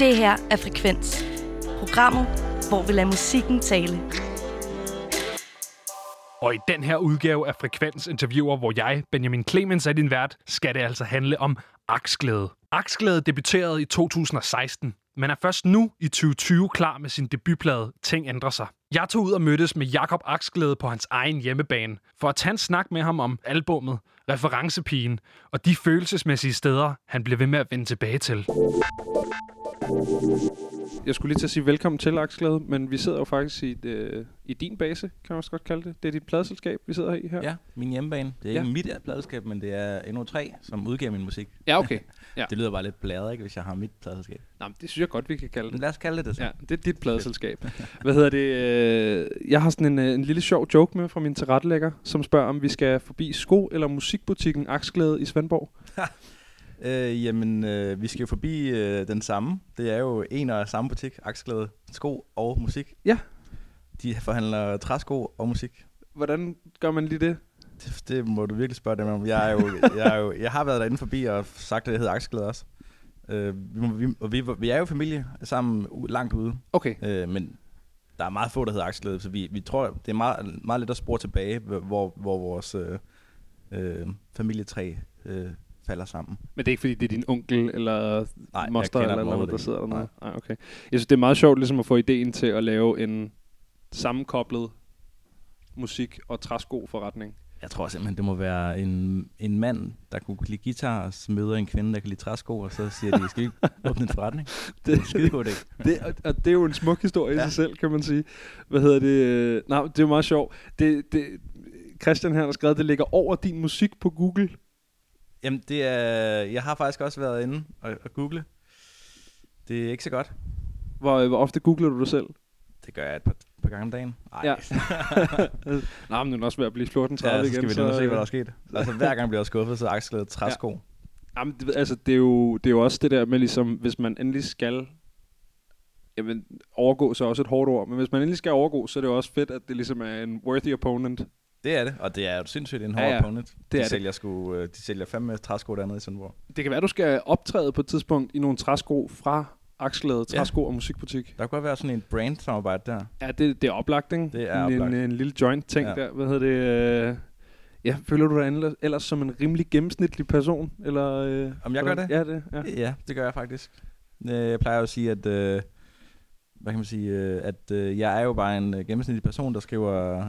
Det her er Frekvens. Programmet, hvor vi lader musikken tale. Og i den her udgave af Frekvens interviewer, hvor jeg, Benjamin Clemens, er din vært, skal det altså handle om aksglæde. Aksglæde debuterede i 2016, men er først nu i 2020 klar med sin debutplade Ting ændrer sig. Jeg tog ud og mødtes med Jakob Aksglæde på hans egen hjemmebane, for at tage en snak med ham om albummet, referencepigen og de følelsesmæssige steder, han blev ved med at vende tilbage til. Jeg skulle lige til at sige velkommen til, Aksglæde, men vi sidder jo faktisk i, øh, i din base, kan man også godt kalde det. Det er dit pladeselskab, vi sidder i her. Ja, min hjemmebane. Det er Ja. ikke mit pladselskab, men det er NO3, som udgiver min musik. Ja, okay. Ja. Det lyder bare lidt blæret, ikke, hvis jeg har mit pladselskab. Nå, men det synes jeg godt, vi kan kalde det. lad os kalde det det så. Ja, det er dit pladeselskab. Hvad hedder det? øh, Jeg har sådan en, øh, en lille sjov joke med fra min tilrettelægger, som spørger, om vi skal forbi sko- eller musikbutikken Aksglæde i Svendborg. Øh, jamen, øh, vi skal jo forbi øh, den samme. Det er jo en og samme butik, Aksglæde, sko og musik. Ja. De forhandler træsko og musik. Hvordan gør man lige det? Det, det må du virkelig spørge dem om. Jeg, er jo, jeg, er jo, jeg har været derinde forbi og sagt, at jeg hedder Aksglæde også. Øh, vi, vi, og vi, vi er jo familie sammen langt ude. Okay. Øh, men der er meget få, der hedder Aksglæde, så vi, vi tror, det er meget, meget lidt at spore tilbage, hvor, hvor vores øh, øh, familietræ øh, falder sammen. Men det er ikke, fordi det er din onkel eller Nej, moster eller noget, overhovedet der sidder dernede? Nej. Nej, okay. Jeg synes, det er meget sjovt ligesom at få ideen til at lave en sammenkoblet musik- og træsko-forretning. Jeg tror simpelthen, det må være en, en mand, der kunne lide guitar, og så møder en kvinde, der kan lide træsko, og så siger de, skal vi åbne en forretning? Det er en skide god idé. Det, og, og det er jo en smuk historie ja. i sig selv, kan man sige. Hvad hedder det? Nej, det er jo meget sjovt. Det, det, Christian her har skrevet, det ligger over din musik på Google. Jamen, det er, jeg har faktisk også været inde og, og google. Det er ikke så godt. Hvor, hvor ofte googler du dig selv? Det gør jeg et par, par gange om dagen. Ej. Ja. Nej, men nu er også ved at blive 14.30 ja, så igen. skal vi da se, hvad der er sket. Altså, hver gang bliver jeg skuffet, så Aksglæde træsko. Jamen, det, altså, det, er jo, det er jo også det der med, ligesom, hvis man endelig skal jamen, overgå, så er også et hårdt ord, men hvis man endelig skal overgå, så er det jo også fedt, at det ligesom er en worthy opponent. Det er det, og det er jo sindssygt en hård Ja, ja, ja. ja. opponent. Det de, er det. sælger sgu, øh, de sælger fandme træsko dernede i Svendborg. Det kan være, du skal optræde på et tidspunkt i nogle træsko fra Aksglæde, Ja. træsko og musikbutik. Der kunne godt være sådan en brand-samarbejde der. Ja, det, det er oplagt, ikke? Det er en, oplagt. En, en lille joint-ting ja. Ja. der. Hvad hedder det? Øh, ja, føler du dig ellers, ellers som en rimelig gennemsnitlig person? Eller, øh, Om jeg gør det? Ja, det. Ja. Ja, det gør jeg faktisk. Øh, Jeg plejer jo at sige, at, øh, hvad kan man sige, at jeg er jo bare en gennemsnitlig person, der skriver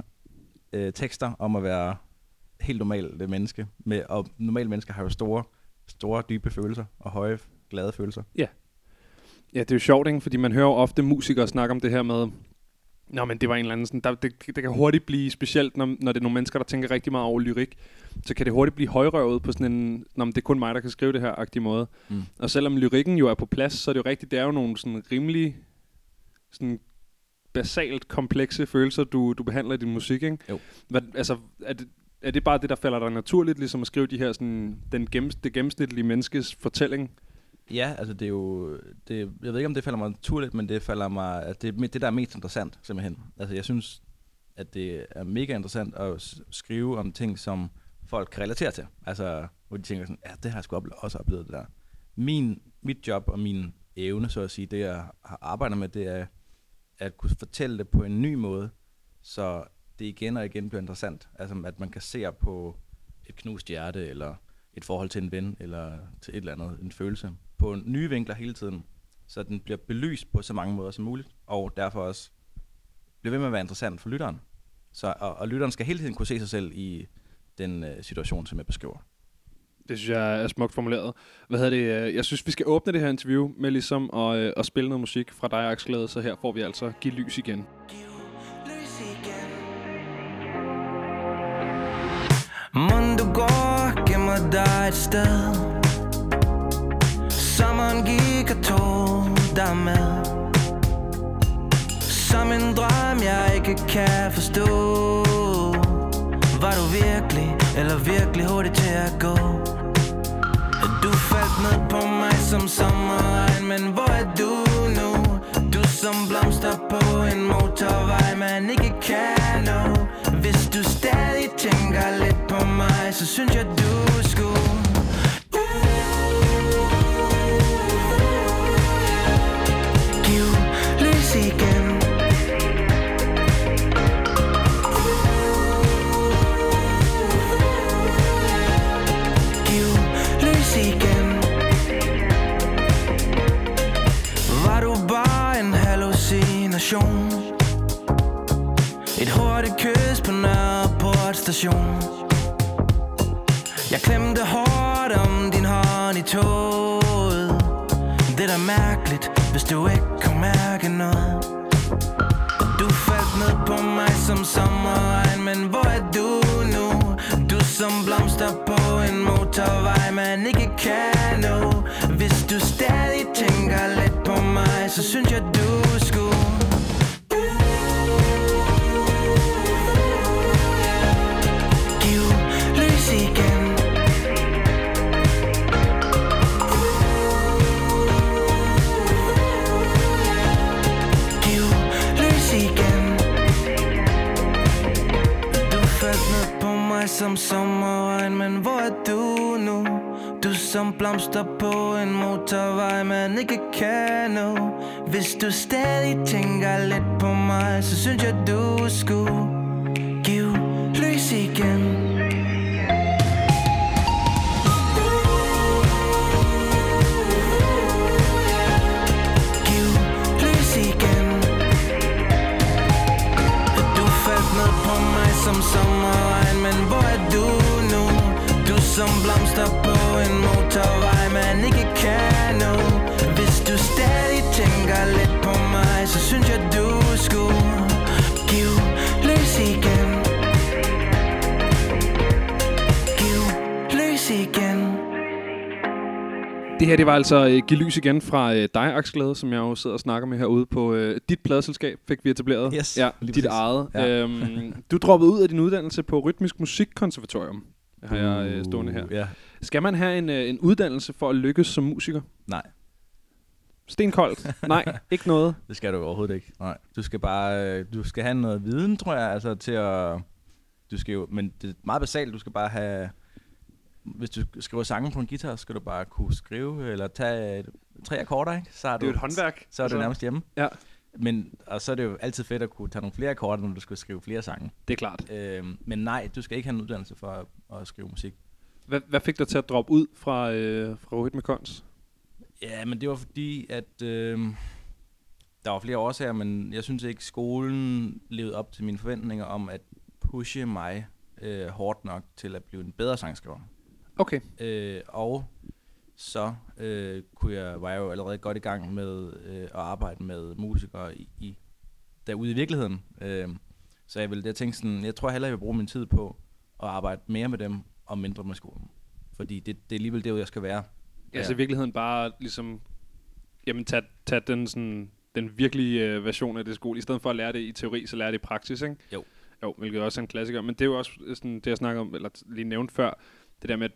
øh, tekster om at være helt normalt menneske. Med, og normale mennesker har jo store, store, dybe følelser og høje, glade følelser. Ja, det er jo sjovt, ikke? fordi man hører jo ofte musikere snakke om det her med, Nå, men det var en eller anden sådan, der, det, det kan hurtigt blive, specielt når, når det er nogle mennesker, der tænker rigtig meget over lyrik, så kan det hurtigt blive højrøvet på sådan en, Nå, men det er kun mig, der kan skrive det her, agtige måde. Mm. Og selvom lyrikken jo er på plads, så er det jo rigtigt, det er jo nogle sådan rimelig sådan basalt komplekse følelser, du, du behandler i din musik, ikke? Jo. Hvad, altså, er det, er det bare det, der falder dig naturligt, ligesom at skrive de her sådan, den gennems, det gennemsnitlige menneskes fortælling? Ja, altså det er jo, det, jeg ved ikke om det falder mig naturligt, men det falder mig, at det er det, der er mest interessant simpelthen. Altså jeg synes, at det er mega interessant at skrive om ting, som folk kan relatere til. Altså, hvor de tænker sådan, ja, det har jeg sgu ople- også oplevet det der. Min, mit job og min evne, så at sige, det jeg har arbejdet med, det er at kunne fortælle det på en ny måde, så det igen og igen bliver interessant. Altså at man kan se på et knust hjerte, eller et forhold til en ven, eller til et eller andet, en følelse, på nye vinkler hele tiden, så den bliver belyst på så mange måder som muligt, og derfor også bliver ved med at være interessant for lytteren. Så, og, og lytteren skal hele tiden kunne se sig selv i den øh, situation, som jeg beskriver. Det synes jeg er smukt formuleret. Hvad hedder det? Øh, jeg synes, vi skal åbne det her interview med ligesom at, øh, at spille noget musik fra dig, Axel Så her får vi altså Giv lys igen. Månd du går, gemmer dig et sted Sommeren gik og tog dig med Som en drøm, jeg ikke kan forstå Var du virkelig, eller virkelig hurtigt til at gå ned på mig som sommerregn Men hvor er du nu? Du som blomster på en motorvej Man ikke kan nå Hvis du stadig tænker lidt på mig Så synes jeg du skulle station. Et hurtigt kys på Nørreport station Jeg klemte hårdt om din hånd i toget. Det er da mærkeligt, hvis du ikke kunne mærke noget. Du faldt ned på mig som sommerregn Men hvor er du nu? Du som blomster på en motorvej Man ikke kan nå. Hvis du stadig tænker lidt på mig Så synes jeg du Ligesom som sommerregn Men hvor er du nu? Du som blomster på en motorvej Man ikke kan nå Hvis du stadig tænker lidt på mig Så synes jeg du skulle Giv lys igen som blomster på en motorvej Man ikke kan nå Hvis du stadig tænker lidt på mig Så synes jeg du skulle Giv lys igen Giv lys igen Det her, det var altså øh, Giv lys igen fra øh, dig, Aksglæde, som jeg jo sidder og snakker med herude på øh, dit pladeselskab, fik vi etableret. Yes, ja, dit præcis. eget. Ja. Øhm, du droppede ud af din uddannelse på Rytmisk Musikkonservatorium, har jeg øh, stående her. Uh, Ja. Skal man have en, øh, en uddannelse for at lykkes som musiker? Nej, Stenkoldt? Nej, ikke noget. det skal du overhovedet ikke. Nej. Du skal bare, øh, du skal have noget viden, tror jeg, altså til at, du skal jo, men det er meget basalt, du skal bare have, hvis du skriver sange på en guitar, skal du bare kunne skrive, eller tage øh, tre akkorder, ikke? Så er Det er du, et håndværk. Så er du nærmest hjemme. Ja, Men, og så er det jo altid fedt at kunne tage nogle flere akkorder, når du skal skrive flere sange. det er klart. Øhm, men nej, du skal ikke have en uddannelse for at, at skrive musik. Hvad, hvad fik dig til at droppe ud fra, øh, fra Rytmekons? Ja, men det var fordi, at øh, der var flere årsager, men jeg synes ikke, skolen levede op til mine forventninger om at pushe mig øh, hårdt nok til at blive en bedre sangskriver. Okay. Øh, og så øh, kunne jeg, var jeg jo allerede godt i gang med øh, at arbejde med musikere i, i, derude i virkeligheden. Øh, så jeg ville jeg tænkte sådan, jeg tror hellere, jeg vil bruge min tid på at arbejde mere med dem og mindre med skolen. Fordi det, det er alligevel det, jeg skal være. Ja. Altså i virkeligheden bare ligesom, jamen tag, tag den, sådan, den virkelige øh, version af det skole. I stedet for at lære det i teori, så lære det i praksis, ikke? Jo. Jo, hvilket også er en klassiker. Men det er jo også sådan, det, jeg snakker om, eller lige nævnt før, det der med, at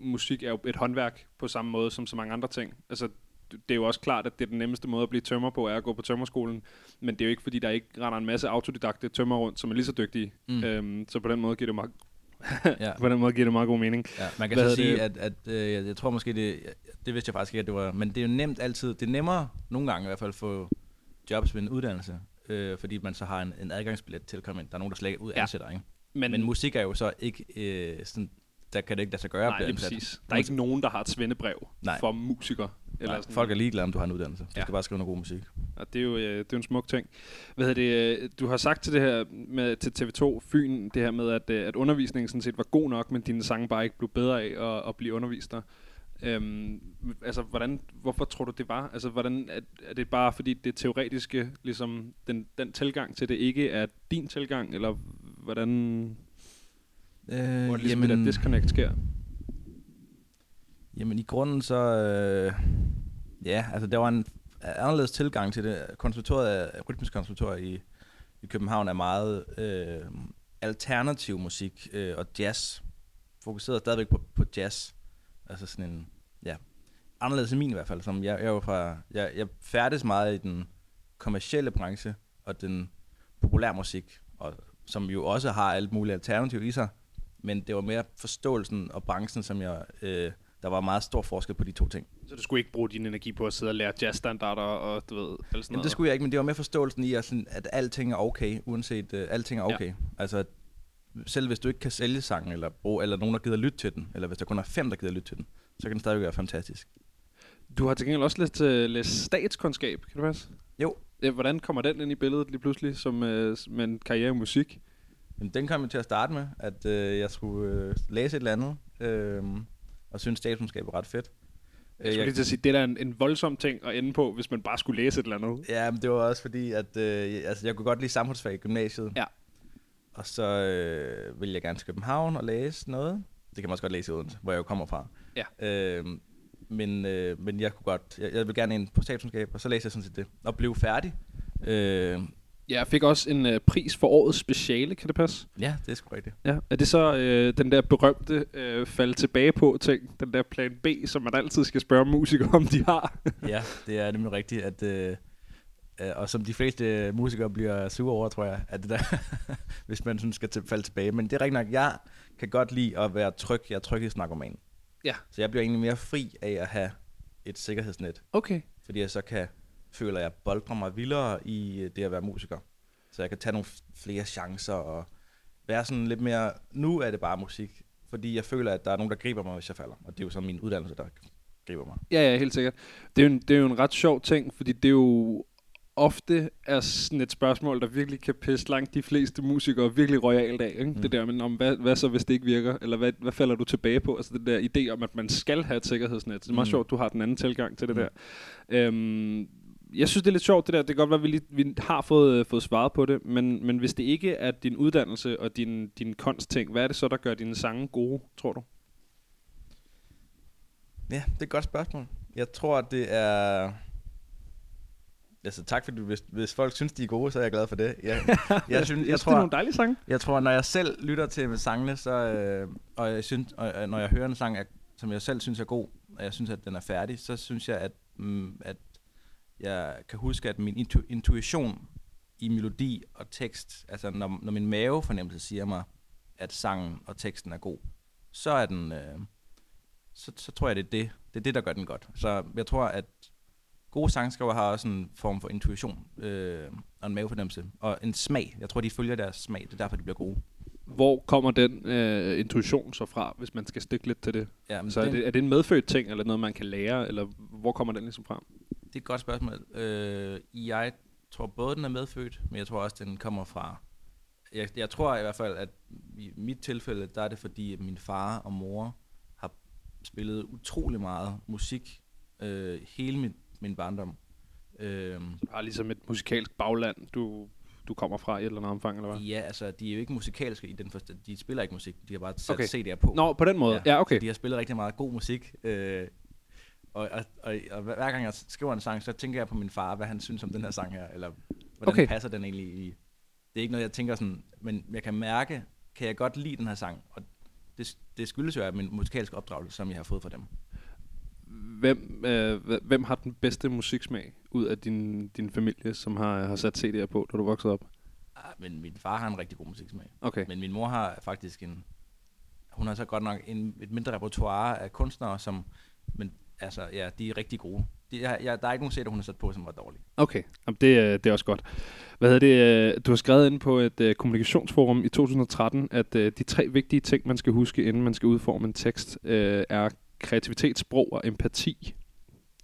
musik er jo et håndværk på samme måde som så mange andre ting. Altså, det er jo også klart, at det er den nemmeste måde at blive tømmer på, er at gå på tømmerskolen. Men det er jo ikke, fordi der ikke render en masse autodidakte tømmer rundt, som er lige så dygtige. Mm. Øhm, så på den måde giver det meget, Ja. på den måde giver det meget god mening. Ja, man kan Hvad så sige, at, at øh, jeg, jeg tror måske, det, det vidste jeg faktisk ikke, at det var, men det er jo nemt altid, det er nemmere nogle gange i hvert fald at få jobs ved en uddannelse, øh, fordi man så har en, en adgangsbillet til at komme ind. Der er nogen, der slet ikke ud Ja. ansætter, ikke? Men, Men musik er jo så ikke øh, sådan, der kan det ikke lade sig gøre nej, lige præcis. Der er ikke nogen, der har et svendebrev Nej. for musikere. Eller Nej, sådan. folk er ligeglade, om du har en uddannelse. Du Ja. skal bare skrive noget god musik. Og det er jo, øh, det er en smuk ting. Hvad hedder det, øh, du har sagt til det her med, til TV2 Fyn, det her med, at, øh, at undervisningen sådan set var god nok, men dine sange bare ikke blev bedre af at, at blive undervist der. Øhm, altså, hvordan, hvorfor tror du, det var? Altså, hvordan, er, er det bare fordi det teoretiske, ligesom den, den tilgang til det ikke er din tilgang, eller hvordan, Øh, hvor det ligesom jamen, det der disconnect sker? Jamen i grunden så, øh, ja, altså der var en anderledes tilgang til det. Konservatoriet, Rytmisk Konservatorium i, i København er meget øh, alternativ musik øh, og jazz. Fokuseret stadigvæk på, på jazz. Altså sådan en, ja, anderledes end min i hvert fald. Som jeg, jeg, jo fra, jeg, jeg færdes meget i den kommercielle branche og den populære musik, og, som jo også har alt muligt alternativ i sig. Men det var mere forståelsen og branchen, som jeg... Øh, der var meget stor forskel på de to ting. Så du skulle ikke bruge din energi på at sidde og lære jazzstandarder og du ved, alt sådan Jamen, noget? det skulle jeg ikke, men det var med forståelsen i, at, sådan, at alting er okay, uanset uh, alting er okay. Ja. Altså, selv hvis du ikke kan sælge sangen, eller, bruge, eller nogen, der gider lytte til den, eller hvis der kun er fem, der gider lytte til den, så kan den stadig være fantastisk. Du har til gengæld også læst, uh, læst statskundskab, kan det passe? Jo. Ja, hvordan kommer den ind i billedet lige pludselig, som uh, med en karriere i musik? Men den kom jeg til at starte med, at øh, jeg skulle øh, læse et eller andet, øh, og synes statskundskab var ret fedt. Jeg skulle lige til at sige, det er en, en voldsom ting at ende på, hvis man bare skulle læse et eller andet. Ja, men det var også fordi, at øh, altså, jeg kunne godt lide samfundsfag i gymnasiet. Ja. Og så øh, ville jeg gerne til København og læse noget. Det kan man også godt læse i Odense, hvor jeg jo kommer fra. Ja. Øh, men, øh, men jeg kunne godt, jeg, jeg vil gerne ind på statskundskab, og så læste jeg sådan set det. Og blev færdig. Øh, Ja, jeg fik også en uh, pris for årets speciale, kan det passe? ja, det er sgu rigtigt. Ja. Er det så øh, den der berømte øh, falde tilbage på ting, den der plan B, som man altid skal spørge musikere om, de har? ja, det er nemlig rigtigt, at... Øh, øh, og som de fleste musikere bliver sure over, tror jeg, at det der, hvis man sådan skal til, falde tilbage. Men det er rigtigt nok, jeg kan godt lide at være tryg. Jeg er tryghedsnarkoman. Ja. Så jeg bliver egentlig mere fri af at have et sikkerhedsnet, Okay. fordi jeg så kan føler, jeg boldrer mig vildere i øh, det at være musiker. Så jeg kan tage nogle flere chancer og være sådan lidt mere, nu er det bare musik, fordi jeg føler, at der er nogen, der griber mig, hvis jeg falder. Og det er jo så min uddannelse, der griber mig. Ja, ja, helt sikkert. Det er, jo en, det er jo en ret sjov ting, fordi det er jo ofte er sådan et spørgsmål, der virkelig kan pisse langt de fleste musikere virkelig royalt af. Ikke? Mm. Mm. Det der, men om, hvad, hvad så, hvis det ikke virker? Eller hvad, hvad falder du tilbage på? Altså den der idé om, at man skal have et sikkerhedsnet. Det er meget Mm. sjovt, du har den anden tilgang til det Mm. der. Øhm, jeg synes, det er lidt sjovt det der. Det kan godt være, at vi, lige, vi har fået, øh, fået svaret på det, men, men hvis det ikke er din uddannelse og din, din kunstting, hvad er det så, der gør dine sange gode, tror du? Ja, det er et godt spørgsmål. Jeg tror, det er... Altså tak fordi hvis, hvis folk synes, de er gode, så er jeg glad for det. Jeg, jeg, synes, jeg, det er tror, nogle dejlige sange. Jeg tror, når jeg selv lytter til sangene, så, øh, og, jeg synes, og når jeg hører en sang, er, som jeg selv synes er god, og jeg synes, at den er færdig, så synes jeg, at, mm, at jeg kan huske, at min intu- intuition i melodi og tekst, altså når, når min mavefornemmelse siger mig, at sangen og teksten er god, så er den, øh, så, så tror jeg, det er det. Det er det, der gør den godt. Så jeg tror, at gode sangskriver har også en form for intuition øh, og en mavefornemmelse og en smag. Jeg tror, de følger deres smag. Det er derfor, de bliver gode. Hvor kommer den øh, intuition så fra, hvis man skal stikke lidt til det? Ja, Så er den, det, er det en medfødt ting, eller noget, man kan lære, eller hvor kommer den ligesom fra? Det er et godt spørgsmål. Øh, jeg tror både, den er medfødt, men jeg tror også, den kommer fra... Jeg, jeg tror i hvert fald, at i mit tilfælde, der er det fordi, at min far og mor har spillet utrolig meget musik øh, hele min, min barndom. Øh, Du har ligesom et musikalsk bagland, du, du kommer fra i et eller andet omfang, eller hvad? ja, altså, de er jo ikke musikalske i den forstand. De spiller ikke musik, de har bare sat Okay. CD'er på. Nå, på den måde. Ja, ja okay. Så de har spillet rigtig meget god musik. Øh, og, og, og, og hver gang jeg skriver en sang, så tænker jeg på min far, hvad han synes om den her sang her, eller hvordan Okay. passer den egentlig i... Det er ikke noget, jeg tænker sådan, men jeg kan mærke, kan jeg godt lide den her sang, og det, det skyldes jo af min musikalske opdragelse, som jeg har fået fra dem. Hvem, øh, hv- hvem har den bedste musiksmag ud af din, din familie, som har, har sat CD'er på, da du voksede op? Ah, Men min far har en rigtig god musiksmag. Okay. Men min mor har faktisk en... Hun har så godt nok en, et mindre repertoire af kunstnere, som... Men altså, ja, de er rigtig gode. De, jeg, jeg, der er ikke nogen sætter, hun har sat på, som var dårlig. Okay, Jamen, det, er- det er også godt. Hvad hedder det? Øh, du har skrevet ind på et uh, kommunikationsforum i 2013, at uh, de tre vigtige ting, man skal huske, inden man skal udforme en tekst, uh, er kreativitet, sprog og empati.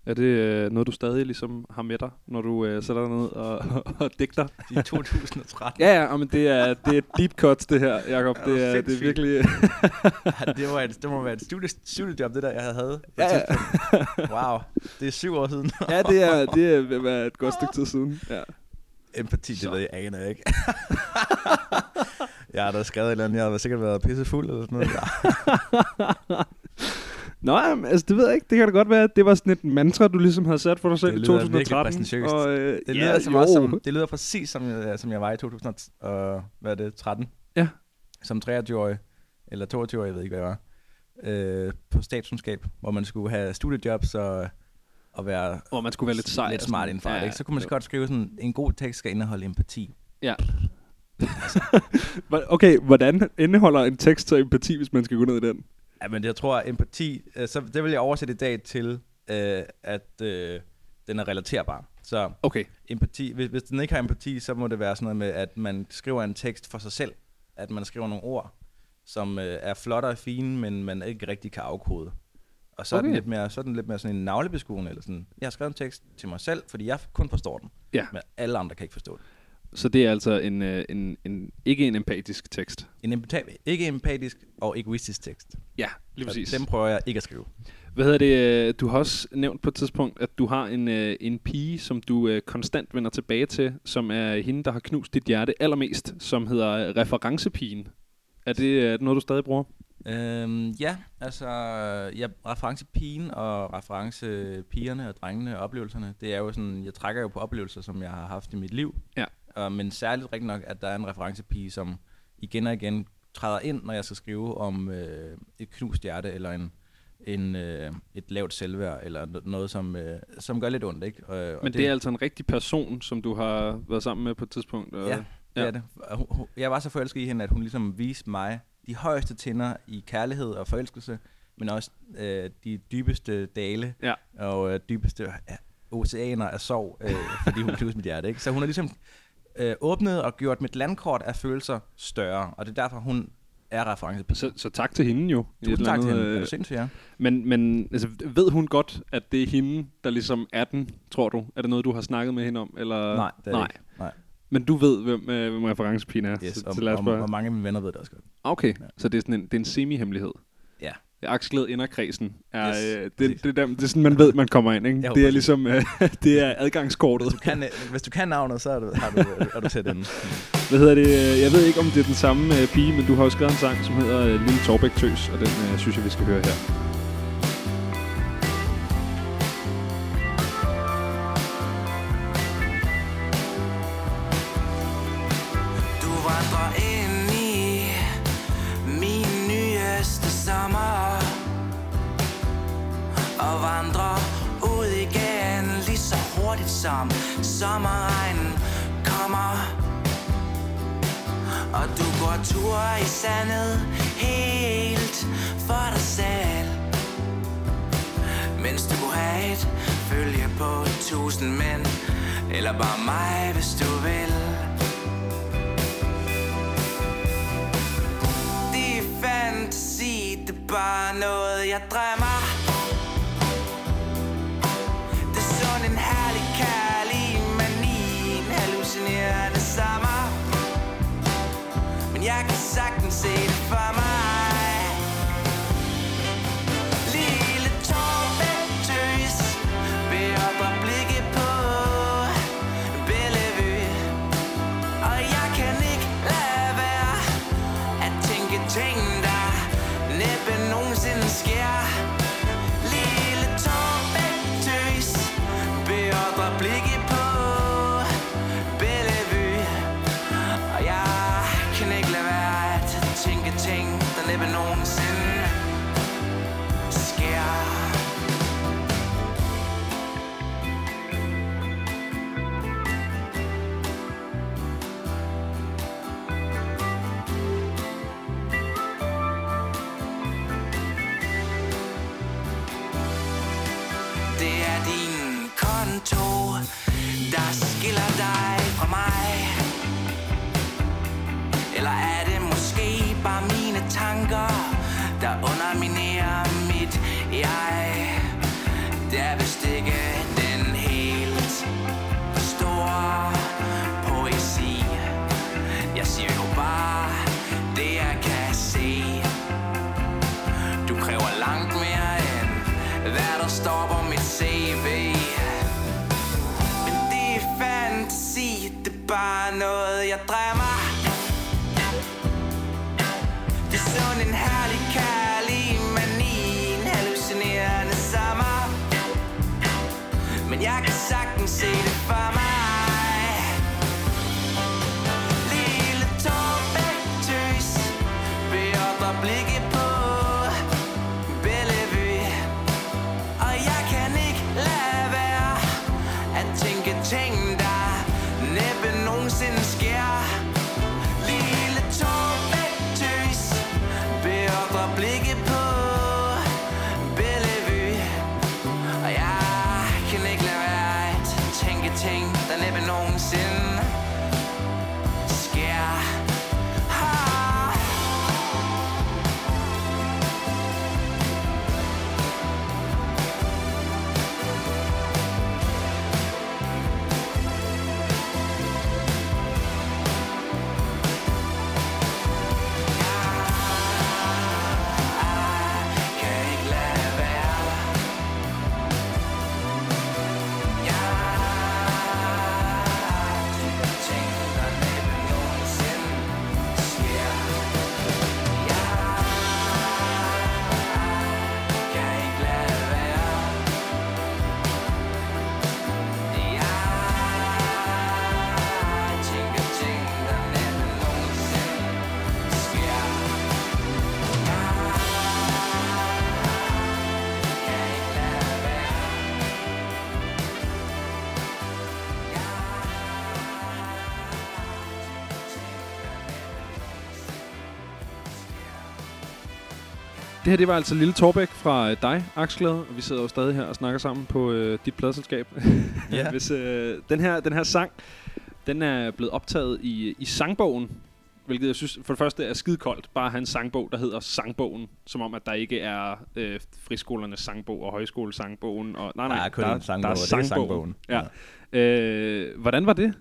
Er det uh, noget, du stadig ligesom har med dig, når du uh, sætter dig ned og, og, og digter? I 2013. Ja, ja, men det er, det er deep cuts, det her, Jacob. Ja, Det er, det er virkelig... Ja, det, var et, det må være et studie, studiejob, det der, jeg havde. Ja, ja. Wow, det er syv år siden. ja, det er, det er et godt stykke tid siden. Ja. Empati, det ved jeg aner jeg ikke. jeg har da skrevet et eller andet, jeg har sikkert været pissefuld eller sådan noget. Ja. Nå, altså det ved jeg ikke. Det kan da godt være, at det var sådan et mantra, du ligesom havde sat for dig selv i lyder virkelig 2013. præsentiøst. Og, øh, Det, ja, lyder som jo. også, som, det lyder præcis som, jeg- som jeg var i 2013. Ja. Som 23-årig, eller 22-årig, jeg ved ikke, hvad jeg var. Øh, på statskundskab, hvor man skulle have studiejobs og, og være Hvor man skulle være lidt sej. lidt smart sådan. inden for det. Ikke? Så kunne man jo. godt skrive sådan, en god tekst skal indeholde empati. Ja. Okay, hvordan indeholder en tekst så empati, hvis man skal gå ned i den? Ja, men jeg tror, at empati, øh, så det vil jeg oversætte i dag til, øh, at øh, den er relaterbar. Så Okay. empati, hvis, hvis den ikke har empati, så må det være sådan noget med, at man skriver en tekst for sig selv, at man skriver nogle ord, som øh, er flotte og fine, men man ikke rigtig kan afkode. Og så, okay. er, den lidt mere, så er den lidt mere sådan en navlebeskuende, eller sådan, jeg har skrevet en tekst til mig selv, fordi jeg kun forstår den, Ja. men alle andre kan ikke forstå den. Så det er altså en, øh, en, en, ikke en empatisk tekst. En empata- ikke empatisk og egoistisk tekst. Ja, lige Og præcis. Dem prøver jeg ikke at skrive. Hvad hedder det? øh, Du har også nævnt på et tidspunkt, at du har en, øh, en pige, som du øh, konstant vender tilbage til, som er hende, der har knust dit hjerte allermest, som hedder referencepigen. Er det, er det noget, du stadig bruger? Øhm, ja, altså ja, referencepigen og referencepigerne og drengene og oplevelserne, det er jo sådan, jeg trækker jo på oplevelser, som jeg har haft i mit liv. Ja. Og, men særligt rigtig nok, at der er en referencepige, som igen og igen træder ind, når jeg skal skrive om øh, et knust hjerte, eller en, en, øh, et lavt selvværd, eller no- noget, som, øh, som gør lidt ondt. Ikke? Og, og Men det, det er altså en rigtig person, som du har været sammen med på et tidspunkt. Og, Ja, det Ja. er det. Jeg var så forelsket i hende, at hun ligesom viste mig de højeste tænder i kærlighed og forelskelse, men også øh, de dybeste dale Ja. og øh, dybeste ja, oceaner af sorg, øh, fordi hun knuste mit hjerte. Ikke? Så hun har ligesom øh, åbnet og gjort mit landkort af følelser større, og det er derfor, hun er referencepige. Så, så tak til hende jo. eller tak til andet, hende. Er øh, du sindssygt, ja? Men, men altså, ved hun godt, at det er hende, der ligesom er den, tror du? Er det noget, du har snakket med hende om? Eller? Nej, det er Nej. det ikke. Nej. Men du ved, hvem, øh, hvem referencepigen er? Yes, så, og, så lad os og, og, mange af mine venner ved det også godt. Okay, Ja. så det er, sådan en, det er en semi-hemmelighed. Ja. Aksglæd inderkredsen er, Yes, øh, det, det, er dem, det er sådan, man ved, man kommer ind. Ikke? Jeg Det er ligesom, øh, det er adgangskortet. Du kan, øh, hvis du kan navnet, så er du, har du, er du til den. Hvad hedder det? øh, Jeg ved ikke, om det er den samme øh, pige, men du har jo skrevet en sang, som hedder øh, Lille Torbæk Tøs, og den øh, synes jeg, vi skal høre her. Og vandrer ud igen lige så hurtigt som sommerregnen kommer. Og du går tur i sandet helt for dig selv. Mens du kunne have et følge på tusind mænd Eller bare mig, hvis du vil. Fantasi, det er bare noget, jeg drømmer Det her, det var altså Lille Torbæk fra øh, dig, Aksglæde, og vi sidder jo stadig her og snakker sammen på øh, dit pladselskab. Ja. Hvis, øh, den, her, den her sang, den er blevet optaget i, i sangbogen, hvilket jeg synes for det første er skide koldt. Bare at have en sangbog, der hedder Sangbogen, som om at der ikke er øh, friskolernes sangbog og højskolesangbogen. Og, nej, nej, Der er kun en sangbog, og det er sangbogen. Ja. Øh, hvordan var det?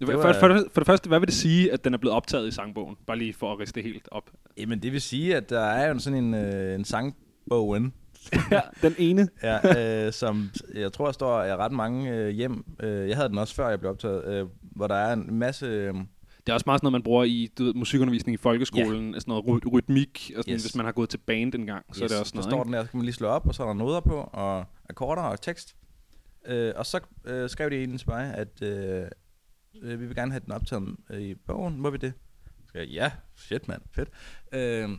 Det For, var- for, for, for det første, hvad vil det sige, at den er blevet optaget i sangbogen? Bare lige for at riste det helt op. Jamen, det vil sige, at der er jo sådan en, øh, en sangbogen, ja, den ene. ja, øh, som jeg tror, står i ret mange øh, hjem. Øh, jeg havde den også før, jeg blev optaget, øh, hvor der er en masse... Øh, Det er også meget sådan noget, man bruger i du ved, musikundervisning i folkeskolen. Ja. Sådan noget ry- rytmik. Og sådan, Yes. Hvis man har gået til band en gang, så er det også der noget. står ikke? den der, så kan man lige slå op, og så er der noder på, og akkorder og tekst. Øh, og så øh, skrev de egentlig til mig, at øh, øh, vi vil gerne have den optaget øh, i bogen. Må vi det? Så ja, shit mand, fedt. Øh,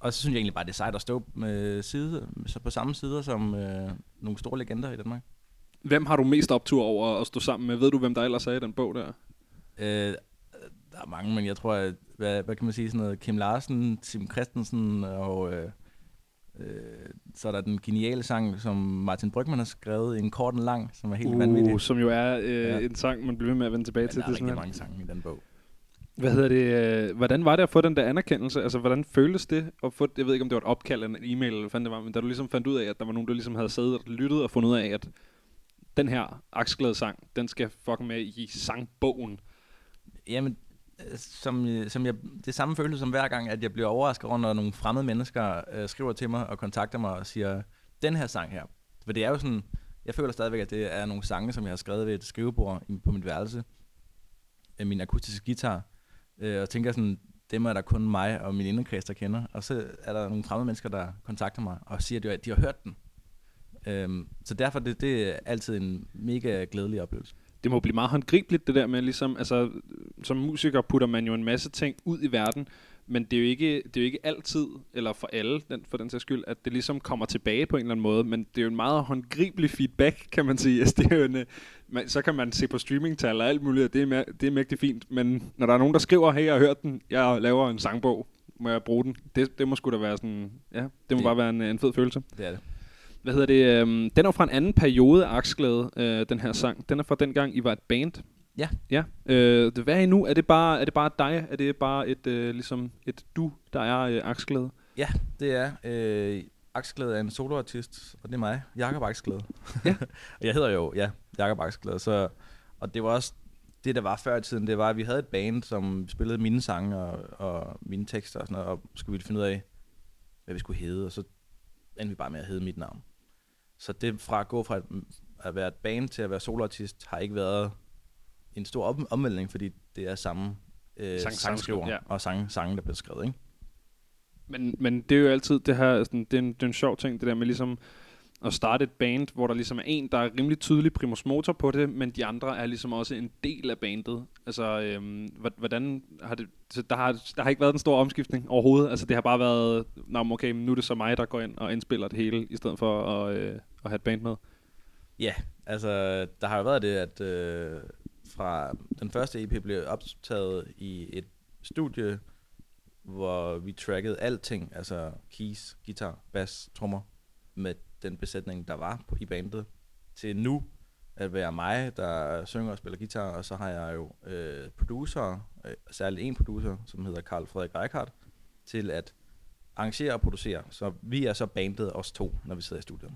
og så synes jeg egentlig bare, det er sejt at stå med side, så på samme sider som øh, nogle store legender i Danmark. Hvem har du mest optur over at stå sammen med? Ved du, hvem der ellers er i den bog der? Øh, der er mange, men jeg tror, at, hvad, hvad kan man sige, sådan noget, Kim Larsen, Tim Christensen, og øh, øh, så er der den geniale sang, som Martin Brygman har skrevet, en kort en lang, som er helt uh, vanvittig. som jo er øh, Ja. en sang, man bliver ved med at vende tilbage Men til. der er Det rigtig mange sange i den bog. Hvad hedder det? øh, Hvordan var det at få den der anerkendelse? Altså, hvordan føltes det at få, jeg ved ikke, om det var et opkald eller en e-mail, eller hvad det var, men da du ligesom fandt ud af, at der var nogen, der ligesom havde siddet og lyttet og fundet ud af, at den her aksglæde sang, den skal fucking med i sangbogen. Jamen, som, øh, som jeg, det samme følelse som hver gang, at jeg bliver overrasket over, når nogle fremmede mennesker øh, skriver til mig og kontakter mig og siger, den her sang her. For det er jo sådan, jeg føler stadigvæk, at det er nogle sange, som jeg har skrevet ved et skrivebord på mit værelse. Af min akustiske guitar. Øh, og tænker sådan, dem er der kun mig og min indekreds, der kender. Og så er der nogle fremmede mennesker, der kontakter mig og siger, at de- at de har hørt den. Øhm, så derfor det, det er altid en mega glædelig oplevelse det må blive meget håndgribeligt, det der med ligesom, altså, som musiker putter man jo en masse ting ud i verden, men det er jo ikke, det er jo ikke altid, eller for alle, den, for den sags skyld, at det ligesom kommer tilbage på en eller anden måde, men det er jo en meget håndgribelig feedback, kan man sige. Altså, det er jo en, øh, man, så kan man se på streamingtal og alt muligt, og det er, det er mægtig fint, men når der er nogen, der skriver, hey, jeg har hørt den, jeg laver en sangbog, må jeg bruge den? Det, det må sgu da være sådan, ja, det må Det- bare være en, en fed følelse. Det er det. Hvad hedder det? Øhm, den er fra en anden periode af Aksglæde, øh, den her sang. Den er fra dengang, I var et band. Ja. Ja. Øh, det, hvad er I nu? Er det bare, er det bare dig? Er det bare et, øh, ligesom et du, der er øh, Aksglæde? Ja, det er. Øh, Aksglæde er en soloartist, og det er mig, Jakob Aksglæde. Ja. og jeg hedder jo, ja, Jakob Aksglæde. Så, og det var også det, der var før i tiden, det var, at vi havde et band, som spillede mine sange og, og mine tekster og sådan noget, og skulle vi finde ud af, hvad vi skulle hedde, og så endte vi bare med at hedde mit navn. Så det fra at gå fra at, at være et band til at være soloartist, har ikke været en stor om- omvæltning, fordi det er samme øh, Sang- sangskriver ja. og sang, sange, der bliver skrevet, ikke? Men, men det er jo altid det her, sådan, det, er en, det er en sjov ting, det der med ligesom at starte et band, hvor der ligesom er en, der er rimelig tydelig primus motor på det, men de andre er ligesom også en del af bandet. Altså, øhm, hvordan har det... Så der, har, der har ikke været en stor omskiftning overhovedet. Altså, det har bare været, Nå, okay, nu er det så mig, der går ind og indspiller det hele, i stedet for at, øh, at have et band med. Ja, altså der har jo været det, at øh, fra den første EP blev optaget i et studie, hvor vi trackede alting, altså keys, guitar, bass, trommer, med den besætning, der var på, i bandet, til nu at være mig, der synger og spiller guitar, og så har jeg jo øh, producer, øh, særligt en producer, som hedder Karl Frederik Reichardt, til at arrangere og producere. Så vi er så bandet os to, når vi sidder i studiet.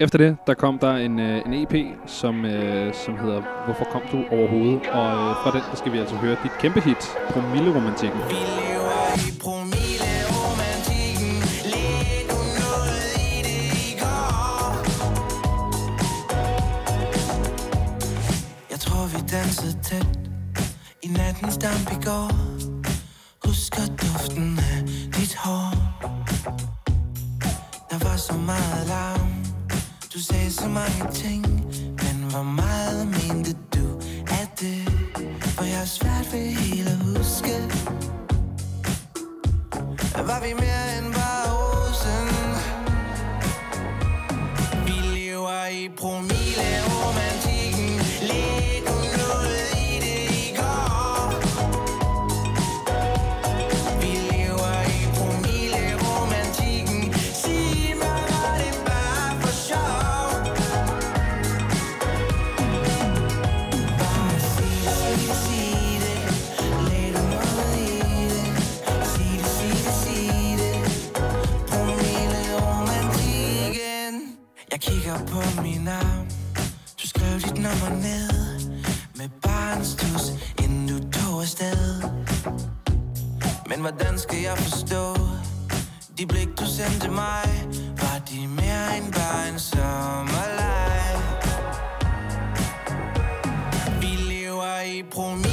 Efter det, der kom der en, øh, en EP, som, øh, som hedder Hvorfor kom du overhovedet? Og øh, fra den der skal vi altså høre dit kæmpe hit, Promille-romantikken. Vi lever damp i går. Husker duften af dit hår. Der var så meget larm. Du sagde så mange ting Men hvor meget mente du af det? For jeg har svært ved helt at huske. Var vi mere skrev mig ned Med barnstus Inden du tog afsted. Men hvordan skal jeg forstå? De blik du sendte mig Var de mere end bare en sommerleg? Vi lever i promis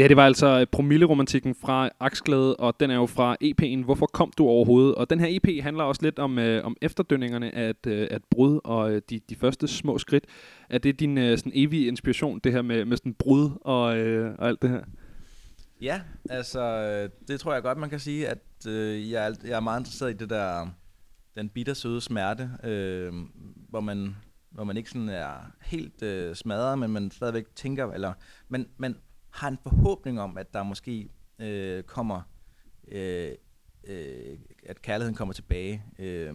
Det her, det var altså øh, promilleromantikken fra Aksglæde, og den er jo fra EP'en Hvorfor kom du overhovedet? Og den her EP handler også lidt om, øh, om efterdønningerne af et, øh, et brud, og øh, de, de første små skridt. Er det din øh, sådan evige inspiration, det her med, med sådan brud og, øh, og alt det her? Ja, altså, øh, det tror jeg godt, man kan sige, at øh, jeg, er, jeg er meget interesseret i det der, den bittersøde smerte, øh, hvor, man, hvor man ikke sådan er helt øh, smadret, men man stadigvæk tænker, eller man, man har en forhåbning om, at der måske øh, kommer, øh, øh, at kærligheden kommer tilbage, øh,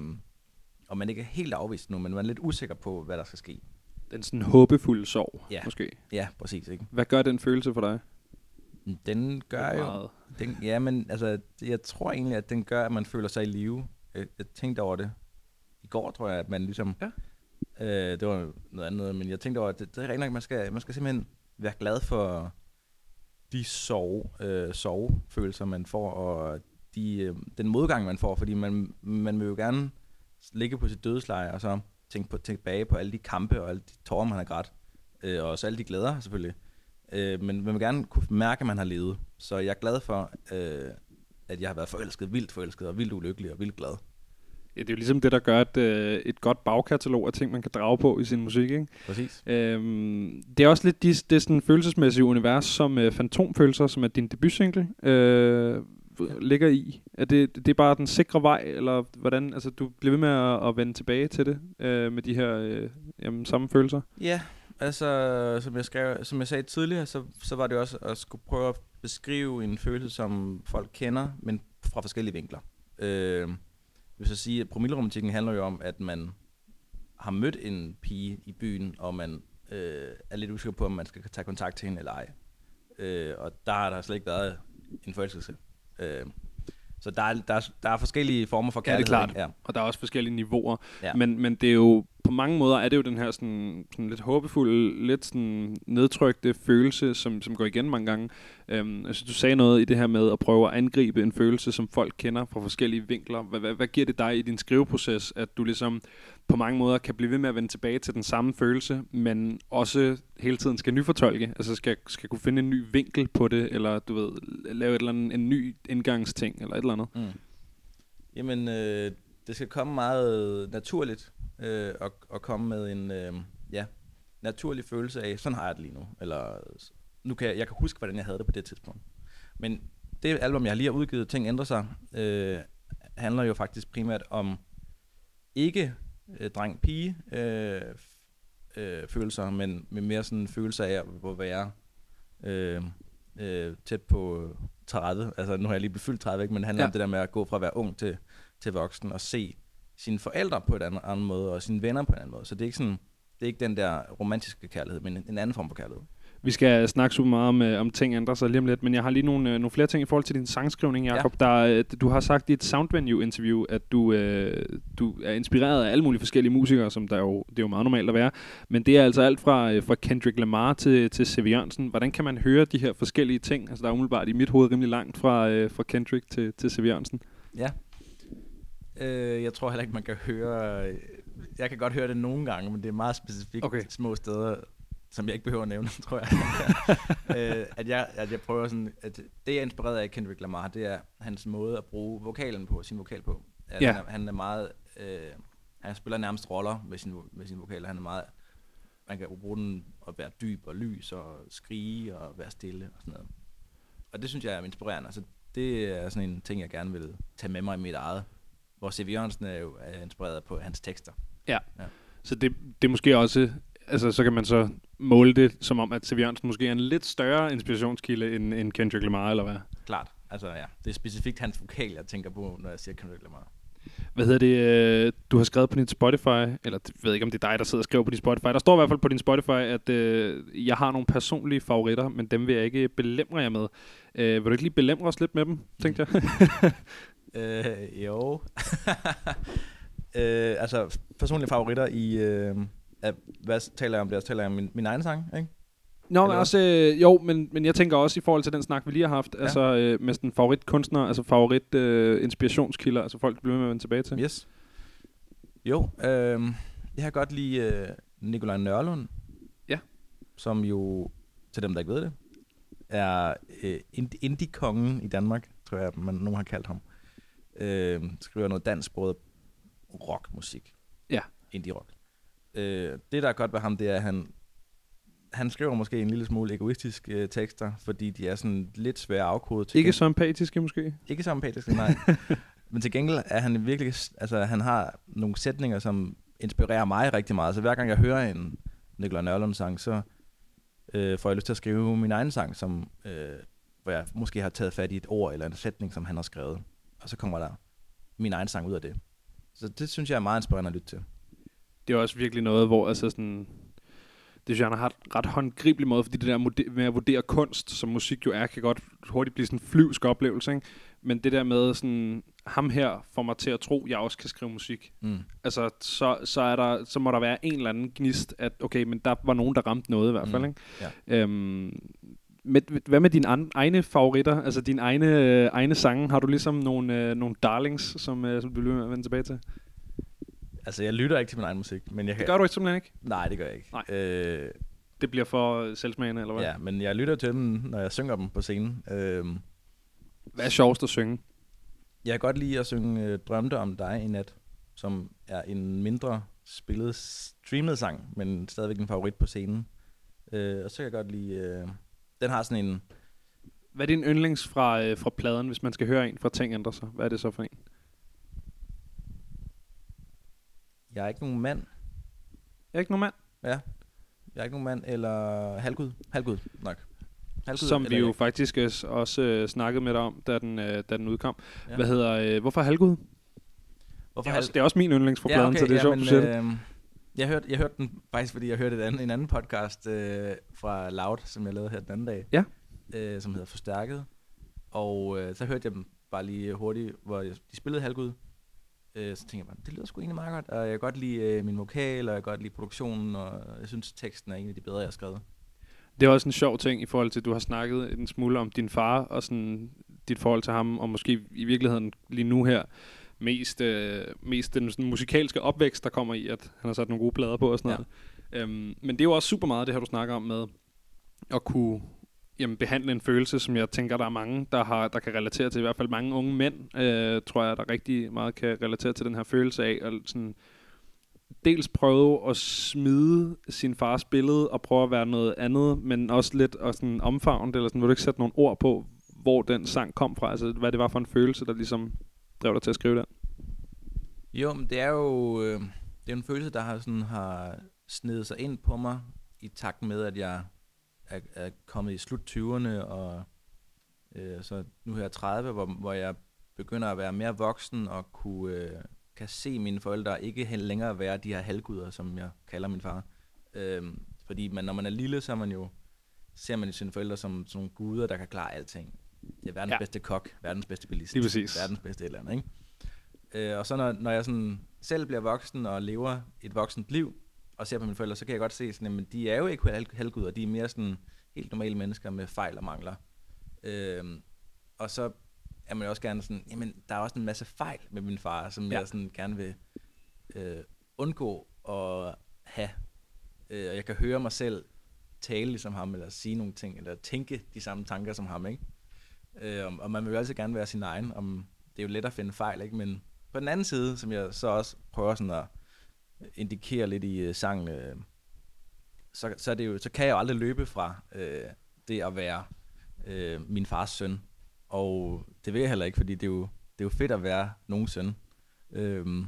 og man ikke er helt afvist nu, men man er lidt usikker på, hvad der skal ske. Den sådan håbefulde sorg, Ja. måske. Ja, præcis, ikke? Hvad gør den følelse for dig? Den gør jo... Den, ja, men altså, jeg tror egentlig, at den gør, at man føler sig i live. Jeg, jeg tænkte over det i går, tror jeg, at man ligesom... Ja. Øh, det var noget andet, men jeg tænkte over, at det, det er rent nok, man skal, man skal simpelthen være glad for de sorg, øh, sorgfølelser, man får, og de, øh, den modgang, man får, fordi man, man vil jo gerne ligge på sit dødsleje, og så tænke, på, tænke tilbage på alle de kampe, og alle de tårer, man har grædt, øh, og også alle de glæder, selvfølgelig. Øh, men man vil gerne kunne mærke, at man har levet. Så jeg er glad for, øh, at jeg har været forelsket, vildt forelsket, og vildt ulykkelig, og vildt glad. Ja, det er jo ligesom det, der gør et, øh, et godt bagkatalog af ting, man kan drage på i sin musik, ikke? Præcis. Øhm, det er også lidt de, det sådan følelsesmæssige univers, som øh, Fantomfølelser, som er din debutsingle, øh, ligger i. Er det, det er bare den sikre vej, eller hvordan? Altså, du bliver ved med at, at vende tilbage til det øh, med de her øh, jamen, samme følelser? Ja, altså, som jeg, skrev, som jeg sagde tidligere, så, så var det også at skulle prøve at beskrive en følelse, som folk kender, men fra forskellige vinkler. Øh, vil så sige, at promilleromantikken handler jo om, at man har mødt en pige i byen, og man øh, er lidt usikker på, om man skal tage kontakt til hende eller ej. Øh, og der har der slet ikke været en forelskelse. Øh, så der er, der, er, der er forskellige former for Ja, det er kærlighed. klart. Ja. Og der er også forskellige niveauer. Ja. Men, men det er jo, på mange måder er det jo den her sådan, sådan lidt håbefulde, lidt sådan nedtrykte følelse, som, som går igen mange gange. Øhm, altså, du sagde noget i det her med at prøve at angribe en følelse, som folk kender fra forskellige vinkler. Hvad, hvad, hvad giver det dig i din skriveproces, at du ligesom på mange måder kan blive ved med at vende tilbage til den samme følelse, men også hele tiden skal nyfortolke, altså skal, skal kunne finde en ny vinkel på det, eller du ved, lave et eller andet, en ny indgangsting, eller et eller andet. Mm. Jamen, øh, det skal komme meget naturligt, øh, og, og komme med en øh, ja, naturlig følelse af, sådan har jeg det lige nu. Eller, nu kan jeg, jeg kan huske, hvordan jeg havde det på det tidspunkt. Men det album, jeg lige har udgivet, Ting ændrer sig, øh, handler jo faktisk primært om ikke øh, dreng-pige øh, øh, følelser, men, men mere sådan en følelse af at være øh, øh, tæt på 30. Altså nu har jeg lige blevet fyldt 30, ikke? men det handler ja. om det der med at gå fra at være ung til, til voksen og se sine forældre på en anden, anden måde, og sine venner på en anden måde. Så det er ikke sådan, det er ikke den der romantiske kærlighed, men en, en anden form for kærlighed. Vi skal snakke super meget om, øh, om ting ændrer sig lige om lidt, men jeg har lige nogle, øh, nogle flere ting i forhold til din sangskrivning, Jacob. Ja. Der, øh, du har sagt i et Soundvenue-interview, at du, øh, du er inspireret af alle mulige forskellige musikere, som der jo, det er jo meget normalt at være. Men det er altså alt fra, øh, fra Kendrick Lamar til, til C.V. Jørgensen. Hvordan kan man høre de her forskellige ting? Altså der er umiddelbart i mit hoved rimelig langt fra, øh, fra Kendrick til, til C.V. Jørgensen. Ja. Øh, jeg tror heller ikke, man kan høre... Jeg kan godt høre det nogle gange, men det er meget specifikt Okay. små steder, som jeg ikke behøver at nævne, tror jeg. øh, at, jeg at jeg prøver sådan... At det, jeg er inspireret af Kendrick Lamar, det er hans måde at bruge vokalen på, sin vokal på. At Ja. han, er, han er meget... Øh, han spiller nærmest roller med sin, med sin vokal. Han er meget... Man kan bruge den at være dyb og lys og skrige og være stille og sådan noget. Og det synes jeg er inspirerende. Altså, det er sådan en ting, jeg gerne vil tage med mig i mit eget. Hvor C.V. Jørgensen er jo er inspireret på hans tekster. Så det, det er måske også, altså så kan man så måle det som om, at C.V. Jørgensen måske er en lidt større inspirationskilde end, end Kendrick Lamar, eller hvad? Klart. Altså ja, det er specifikt hans vokal, jeg tænker på, når jeg siger Kendrick Lamar. Hvad hedder det? øh, Du har skrevet på din Spotify, eller jeg ved ikke, om det er dig, der sidder og skriver på din Spotify. Der står i hvert fald på din Spotify, at øh, jeg har nogle personlige favoritter, men dem vil jeg ikke belemre jer med. Øh, vil du ikke lige belemre os lidt med dem, tænkte jeg? Øh, jo. øh, altså, personlige favoritter i... Øh, af, hvad taler jeg om der? Taler jeg om min, min egen sang, ikke? Nå, men også, øh, jo, men, men jeg tænker også i forhold til den snak, vi lige har haft, ja. Altså øh, med sådan favoritkunstner, altså favorit øh, inspirationskilder, altså folk bliver med at vende tilbage til. Yes. Jo, øh, jeg har godt lide øh, Nikolaj Nørlund. Ja. Som jo, til dem der ikke ved det, er øh, ind- indie-kongen i Danmark, tror jeg, man nogen har kaldt ham. Øh, skriver noget dansksproget rockmusik. Ja. Indie-rock. Øh, det, der er godt ved ham, det er, at han, han skriver måske en lille smule egoistisk øh, tekster, fordi de er sådan lidt svære at afkode. til Ikke så empatiske måske? ikke så empatisk, nej. Men til gengæld er han virkelig, altså han har nogle sætninger, som inspirerer mig rigtig meget. Så hver gang jeg hører en Nikolaj Nørlund sang, så øh, får jeg lyst til at skrive min egen sang, som, øh, hvor jeg måske har taget fat i et ord eller en sætning, som han har skrevet. Og så kommer der min egen sang ud af det. Så det synes jeg er meget inspirerende at lytte til. det er også virkelig noget, hvor altså sådan, det synes jeg, han har ret, ret håndgribelig måde, fordi det der med at vurdere kunst, som musik jo er, kan godt hurtigt blive sådan en flyvsk oplevelse, ikke? Men det der med sådan, ham her får mig til at tro, at jeg også kan skrive musik. Mm. Altså, så, så, er der, så må der være en eller anden gnist, at okay, men der var nogen, der ramte noget i hvert fald, Mm, ikke? ja. Øhm, med, hvad med dine an, egne favoritter, altså dine egne, øh, egne sange? Har du ligesom nogle, øh, nogle darlings, som, øh, som du at vende tilbage til? Altså, jeg lytter ikke til min egen musik, men jeg kan... Det gør du ikke simpelthen ikke? Nej, det gør jeg ikke. Nej. Øh, Det bliver for selvsmagende, eller hvad? ja, men jeg lytter til dem, når jeg synger dem på scenen. Øh, Hvad er sjovest at synge? Jeg kan godt lide at synge øh, Drømte om dig i nat, som er en mindre spillet, streamet sang, men stadigvæk en favorit på scenen. Øh, og så kan jeg godt lide... Øh, den har sådan en... Hvad er din yndlings fra, øh, fra pladen, hvis man skal høre en fra Ting ændrer sig? Hvad er det så for en? Jeg er ikke nogen mand. Jeg er ikke nogen mand. Ja. Jeg er ikke nogen mand, eller halvgud. Halvgud, nok. Halvgud, Som vi jo jeg- faktisk øh, også øh, snakkede med dig om, da den, øh, da den udkom. Ja. Ja. Hvad hedder, øh, hvorfor Halgud? Hvorfor Det er, halv- også, det er også min yndlings fra Ja, pladen, okay, så det er sjovt, du siger det. Jeg, hørte, jeg hørte den faktisk, fordi jeg hørte et andet, en anden podcast øh, fra Loud, som jeg lavede her den anden dag. Ja. Øh, som hedder Forstærket. Og øh, så hørte jeg dem bare lige hurtigt, hvor jeg, de spillede halvgud. Øh, så tænkte jeg bare, det lyder sgu egentlig meget godt. Og jeg kan godt lide øh, min vokal, og jeg kan godt lide produktionen, og jeg synes, teksten er en af de bedre, jeg har skrevet. Det er også en sjov ting i forhold til, at du har snakket en smule om din far, og sådan dit forhold til ham, og måske i virkeligheden lige nu her, mest, øh, mest den sådan, musikalske opvækst, der kommer i, at han har sat nogle gode plader på og sådan Ja. noget. Øhm, men det er jo også super meget det her, du snakker om med at kunne jamen, behandle en følelse, som jeg tænker, der er mange, der, har, der kan relatere til. I hvert fald mange unge mænd, øh, tror jeg, der rigtig meget kan relatere til den her følelse af, at sådan, dels prøve at smide sin fars billede og prøve at være noget andet, men også lidt at sådan omfavne det, eller sådan, vil du ikke sætte nogle ord på, hvor den sang kom fra, altså hvad det var for en følelse, der ligesom drev dig til at skrive den? Jo, men det er jo øh, det er en følelse, der har, sådan, har snedet sig ind på mig, i takt med, at jeg er, er kommet i slut 20'erne, og øh, så nu her 30, hvor, hvor jeg begynder at være mere voksen og kunne, øh, kan se mine forældre ikke længere være de her halvguder, som jeg kalder min far. Øhm, fordi man, når man er lille, så er man jo, ser man sine forældre som, som guder, der kan klare alting. Det er verdens Ja. bedste kok, verdens bedste bilist, verdens bedste et eller andet, ikke? Øh, og så når, når jeg sådan selv bliver voksen og lever et voksent liv, og ser på mine forældre, så kan jeg godt se sådan, at de er jo ikke halv- halvguder, de er mere sådan helt normale mennesker med fejl og mangler. Øhm, og så er man jo også gerne sådan, jamen, der er også en masse fejl med min far, som Ja. jeg sådan gerne vil øh, undgå at have. Øh, og jeg kan høre mig selv tale ligesom ham, eller sige nogle ting, eller tænke de samme tanker som ham, ikke? Øh, og- og man vil jo altid gerne være sin egen, om det er jo let at finde fejl, ikke? Men på den anden side, som jeg så også prøver sådan at indikere lidt i øh, sangen, øh, så, så, er det jo, så kan jeg jo aldrig løbe fra øh, det at være øh, min fars søn. Og det vil jeg heller ikke, fordi det er jo, det er jo fedt at være nogen søn. Øhm,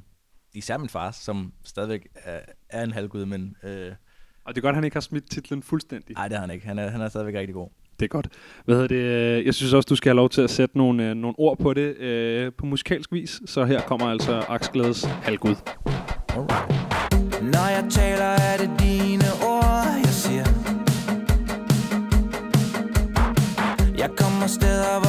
især min fars, som stadigvæk er, er en halvgud, men øh, Og det er godt, at han ikke har smidt titlen fuldstændig. nej, det har han ikke. Han er, han er stadigvæk rigtig god. Det er godt. Hvad hedder det? Øh, jeg synes også, du skal have lov til at sætte nogle, øh, nogle ord på det øh, på musikalsk vis. Så her kommer altså Aksglædes Halvgud. Alright. Når jeg taler, er det dine ord, jeg siger Jeg kommer steder, hvor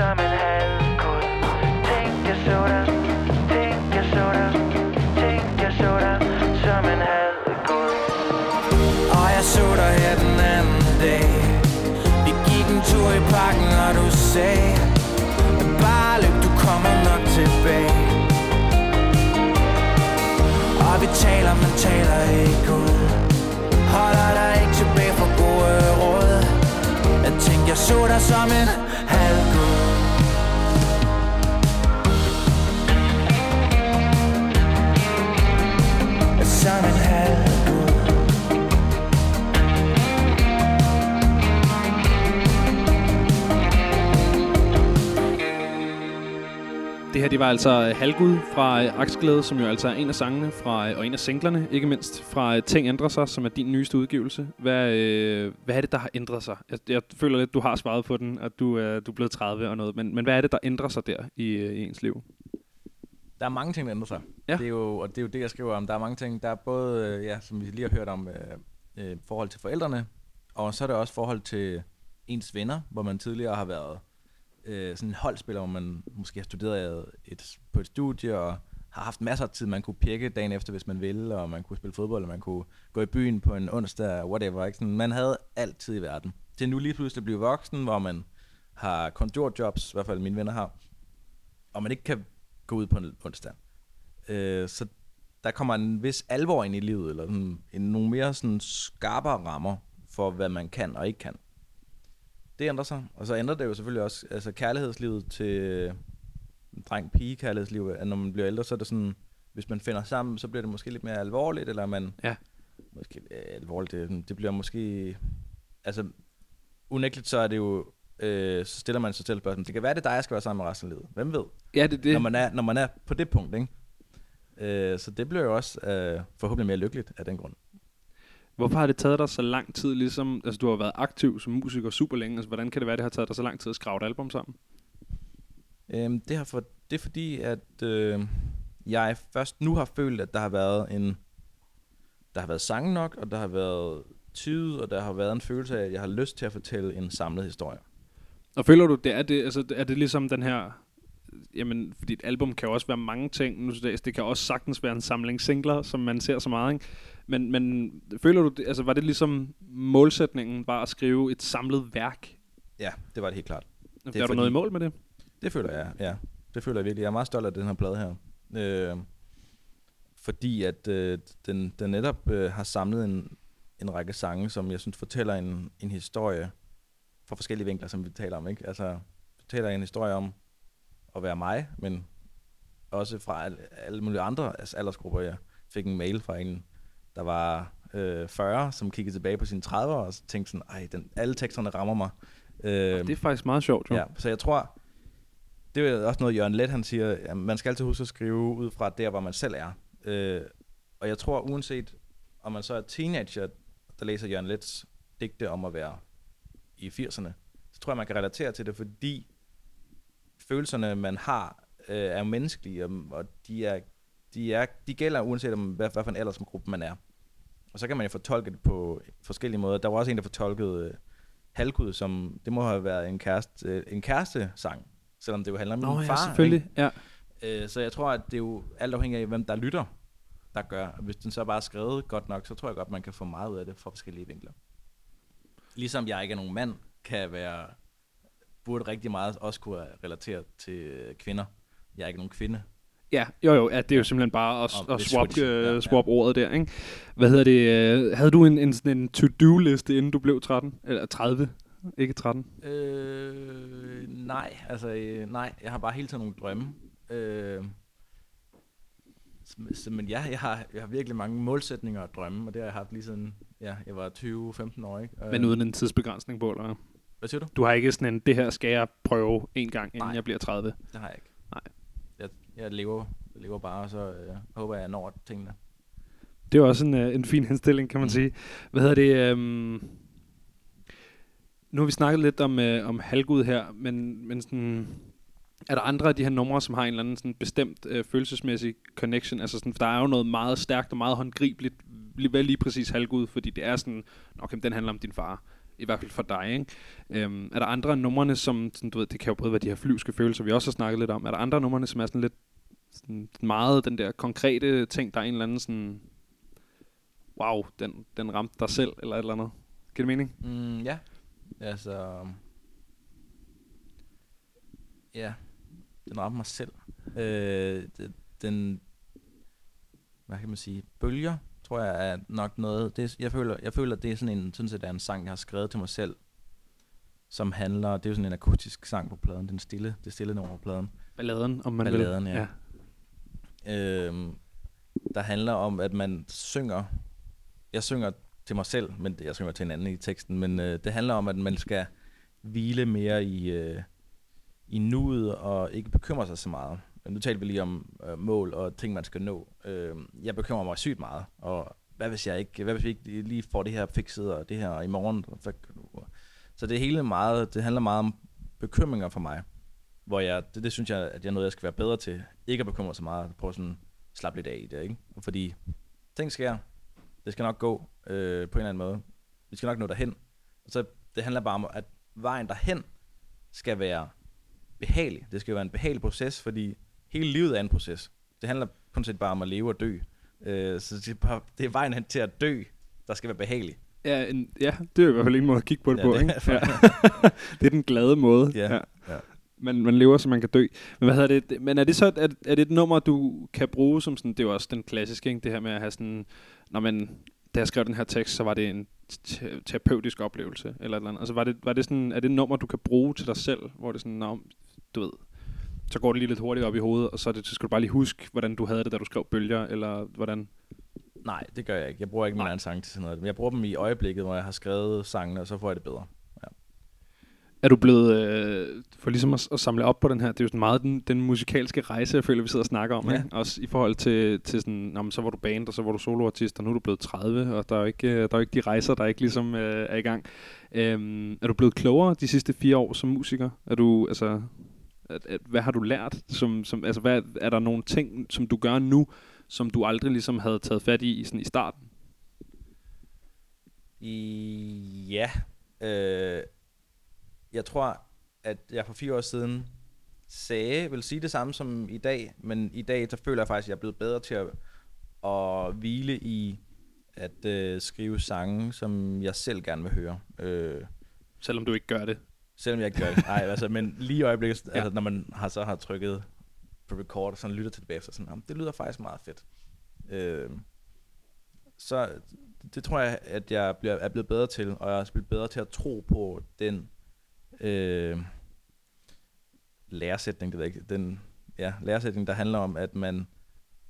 som en halvgud. Tænk jeg så dig. Tænk jeg så dig. Tænk jeg så dig som en halvgud. Og jeg så dig her den anden dag. Vi gik en tur i parken og du sagde Bare løb, du kommer nok tilbage. Og vi taler, men taler ikke ud. Holder dig ikke tilbage for gode råd. Jeg tænkte, jeg så dig som en Det her, det var altså øh, Halvgud fra øh, Aksglæde, som jo altså er en af sangene fra, øh, og en af singlerne, ikke mindst, fra Ting Ændrer Sig, som er din nyeste udgivelse. Hvad, øh, hvad er det, der har ændret sig? Jeg, jeg føler lidt, du har svaret på den, at du, øh, du er blevet 30 og noget, men, men hvad er det, der ændrer sig der i, i ens liv? Der er mange ting, der ændrer sig. Ja. Det er jo, og det er jo det, jeg skriver om. Der er mange ting. Der er både, ja, som vi lige har hørt om, øh, forhold til forældrene, og så er der også forhold til ens venner, hvor man tidligere har været øh, sådan en holdspiller, hvor man måske har studeret et, på et studie, og har haft masser af tid, man kunne pirke dagen efter, hvis man ville, og man kunne spille fodbold, og man kunne gå i byen på en onsdag, whatever. Ikke? Sådan, man havde altid i verden. Til nu lige pludselig at blive voksen, hvor man har kontorjobs, i hvert fald mine venner har, og man ikke kan gå ud på en onsdag. Øh, så der kommer en vis alvor ind i livet, eller sådan, en, nogle mere sådan skarpere rammer for, hvad man kan og ikke kan det ændrer sig. Og så ændrer det jo selvfølgelig også altså kærlighedslivet til øh, dreng-pige kærlighedsliv. At når man bliver ældre, så er det sådan, hvis man finder sammen, så bliver det måske lidt mere alvorligt, eller man... Ja. Måske øh, alvorligt, det, det bliver måske... Altså, unægteligt så er det jo... Øh, så stiller man sig selv spørgsmål. Det kan være, det er dig, jeg skal være sammen med resten af livet. Hvem ved? Ja, det er det. Når man er, når man er på det punkt, ikke? Øh, så det bliver jo også øh, forhåbentlig mere lykkeligt af den grund. Hvorfor har det taget dig så lang tid, ligesom, altså du har været aktiv som musiker super længe, altså hvordan kan det være, det har taget dig så lang tid at skrave et album sammen? Øhm, det, har for, det er fordi, at øh, jeg først nu har følt, at der har været en der har været sang nok, og der har været tid, og der har været en følelse af, at jeg har lyst til at fortælle en samlet historie. Og føler du, det er det, altså, er det ligesom den her, jamen, fordi et album kan jo også være mange ting, nu dags, det kan også sagtens være en samling singler, som man ser så meget, ikke? Men, men føler du, altså var det ligesom målsætningen, bare at skrive et samlet værk? Ja, det var det helt klart. Det er er du noget i mål med det? Det føler jeg, ja. Det føler jeg virkelig. Jeg er meget stolt af den her plade her. Øh, fordi at øh, den, den netop øh, har samlet en, en række sange, som jeg synes fortæller en, en historie fra forskellige vinkler, som vi taler om. Ikke? Altså fortæller en historie om at være mig, men også fra alle, alle mulige andre altså aldersgrupper. Jeg fik en mail fra en, der var øh, 40, som kiggede tilbage på sine 30'ere og tænkte sådan, ej, den, alle teksterne rammer mig. Øh, Det er faktisk meget sjovt, jo. Ja, så jeg tror, det er også noget, Jørgen Let han siger, at man skal altid huske at skrive ud fra der, hvor man selv er. Øh, og jeg tror, uanset om man så er teenager, der læser Jørgen Lets digte om at være i 80'erne, så tror jeg, man kan relatere til det, fordi følelserne, man har, øh, er menneskelige, og, og de, er, de, er, de gælder uanset om, hvad, hvad for en aldersgruppe man er. Og så kan man jo fortolke det på forskellige måder. Der var også en, der fortolkede øh, Halkud, som det må have været en kæreste, øh, en kæreste-sang, selvom det jo handler om Nå min ja, far. selvfølgelig. Ja. Øh, så jeg tror, at det er jo alt afhængig af, hvem der lytter, der gør. Hvis den så bare er skrevet godt nok, så tror jeg godt, man kan få meget ud af det fra forskellige vinkler. Ligesom jeg ikke er nogen mand, kan være burde rigtig meget også kunne relatere til kvinder. Jeg er ikke nogen kvinde. Ja, jo jo, ja, det er jo simpelthen bare at, at swap, ja, ja. uh, swap ordet der, ikke? Hvad hedder det? øh, havde du en, en, sådan en to-do-liste, inden du blev 13? Eller 30? Ikke 13? Øh, nej, altså øh, nej, jeg har bare hele tiden nogle drømme. Øh, så, men ja, jeg har, jeg har virkelig mange målsætninger og drømme, og det har jeg haft lige siden ja, jeg var 20-15 år. Ikke? Men uden en tidsbegrænsning på, eller hvad? Hvad siger du? Du har ikke sådan en, det her skal jeg prøve en gang, inden Nej. jeg bliver 30. Det har jeg ikke. Nej. Jeg, lever, lever bare, og så øh, håber jeg, at jeg når tingene. Det er også en, uh, en fin henstilling, kan man Mm. sige. Hvad hedder det? Um, nu har vi snakket lidt om, uh, om halvgud her, men, men sådan, er der andre af de her numre, som har en eller anden sådan bestemt uh, følelsesmæssig connection? Altså sådan, for der er jo noget meget stærkt og meget håndgribeligt vel lige præcis halvgud, fordi det er sådan, okay, den handler om din far. I hvert fald for dig, ikke? Um, er der andre af numrene, som, sådan, du ved, det kan jo både være de her flyvske følelser, vi også har snakket lidt om. Er der andre af numrene, som er sådan lidt sådan meget den der konkrete ting, der er en eller anden sådan, wow, den, den ramte dig selv, eller et eller andet. Giver det mening? Mm, ja. Altså... Ja. Den ramte mig selv. Øh, den... Hvad kan man sige? Bølger, tror jeg, er nok noget... Det, jeg, føler, jeg føler, at det er sådan en, sådan set er en sang, jeg har skrevet til mig selv, som handler... Det er jo sådan en akustisk sang på pladen. Den stille, det stille nummer på pladen. Balladen, om man Balladen, vil. ja øh, der handler om, at man synger... Jeg synger til mig selv, men jeg synger til en anden i teksten, men øh, det handler om, at man skal hvile mere i, øh, i nuet og ikke bekymre sig så meget. Nu talte vi lige om øh, mål og ting, man skal nå. Øh, jeg bekymrer mig sygt meget, og hvad hvis jeg ikke, hvad hvis vi ikke lige får det her fikset, og det her i morgen? Så det hele meget, det handler meget om bekymringer for mig, hvor jeg, det, det synes jeg, at jeg er noget, jeg skal være bedre til. Ikke at bekymre så meget, prøve sådan slappe lidt af i det, ikke? Fordi ting sker, det skal nok gå øh, på en eller anden måde. Vi skal nok nå derhen. Så det handler bare om, at vejen derhen skal være behagelig. Det skal være en behagelig proces, fordi hele livet er en proces. Det handler kun set bare om at leve og dø. Øh, så det er, bare, det er vejen hen til at dø, der skal være behagelig. Ja, en, ja, det er i hvert fald en måde at kigge på det Ja, på, det ikke? er- Ja. det er den glade måde. Ja, ja. Man, man lever, så man kan dø. Men hvad hedder det? Men er det så er, er det et nummer, du kan bruge som sådan, det er jo også den klassiske, ikke? det her med at have sådan, når man, da jeg skrev den her tekst, så var det en te- terapeutisk oplevelse, eller et eller andet. Altså, var det, var det sådan, er det et nummer, du kan bruge til dig selv, hvor det er sådan, Nå, du ved, så går det lige lidt hurtigt op i hovedet, og så, er det, så skal du bare lige huske, hvordan du havde det, da du skrev bølger, eller hvordan? Nej, det gør jeg ikke. Jeg bruger ikke min egen sang til sådan noget. Men jeg bruger dem i øjeblikket, hvor jeg har skrevet sangene, og så får jeg det bedre. Er du blevet, øh, for ligesom at, at samle op på den her, det er jo sådan meget den, den musikalske rejse, jeg føler, vi sidder og snakker om, Ja. ikke? Også i forhold til, til sådan, nå, men så var du band, og så var du soloartist, og nu er du blevet 30, og der er jo ikke, øh, der er jo ikke de rejser, der ikke ligesom øh, er i gang. Øhm, er du blevet klogere de sidste fire år som musiker? Er du, altså, at, at, hvad har du lært? Som, som, altså, hvad, er der nogle ting, som du gør nu, som du aldrig ligesom havde taget fat i sådan i starten? I, ja. Øh, jeg tror, at jeg for fire år siden sagde, vil sige det samme som i dag, men i dag så føler jeg faktisk, at jeg er blevet bedre til at, at hvile i at øh, skrive sange, som jeg selv gerne vil høre. Øh, Selvom du ikke gør det. selvom jeg ikke gør det. Nej, altså, men lige i øjeblikket, Ja. altså, når man har, så har trykket på record, og sådan lytter til det bagefter, sådan, "Jamen, det lyder faktisk meget fedt. Øh, så det tror jeg, at jeg bliver, er blevet bedre til, og jeg er blevet bedre til at tro på den øh, læresætning, det ved jeg ikke, den ja, læresætning, der handler om, at man,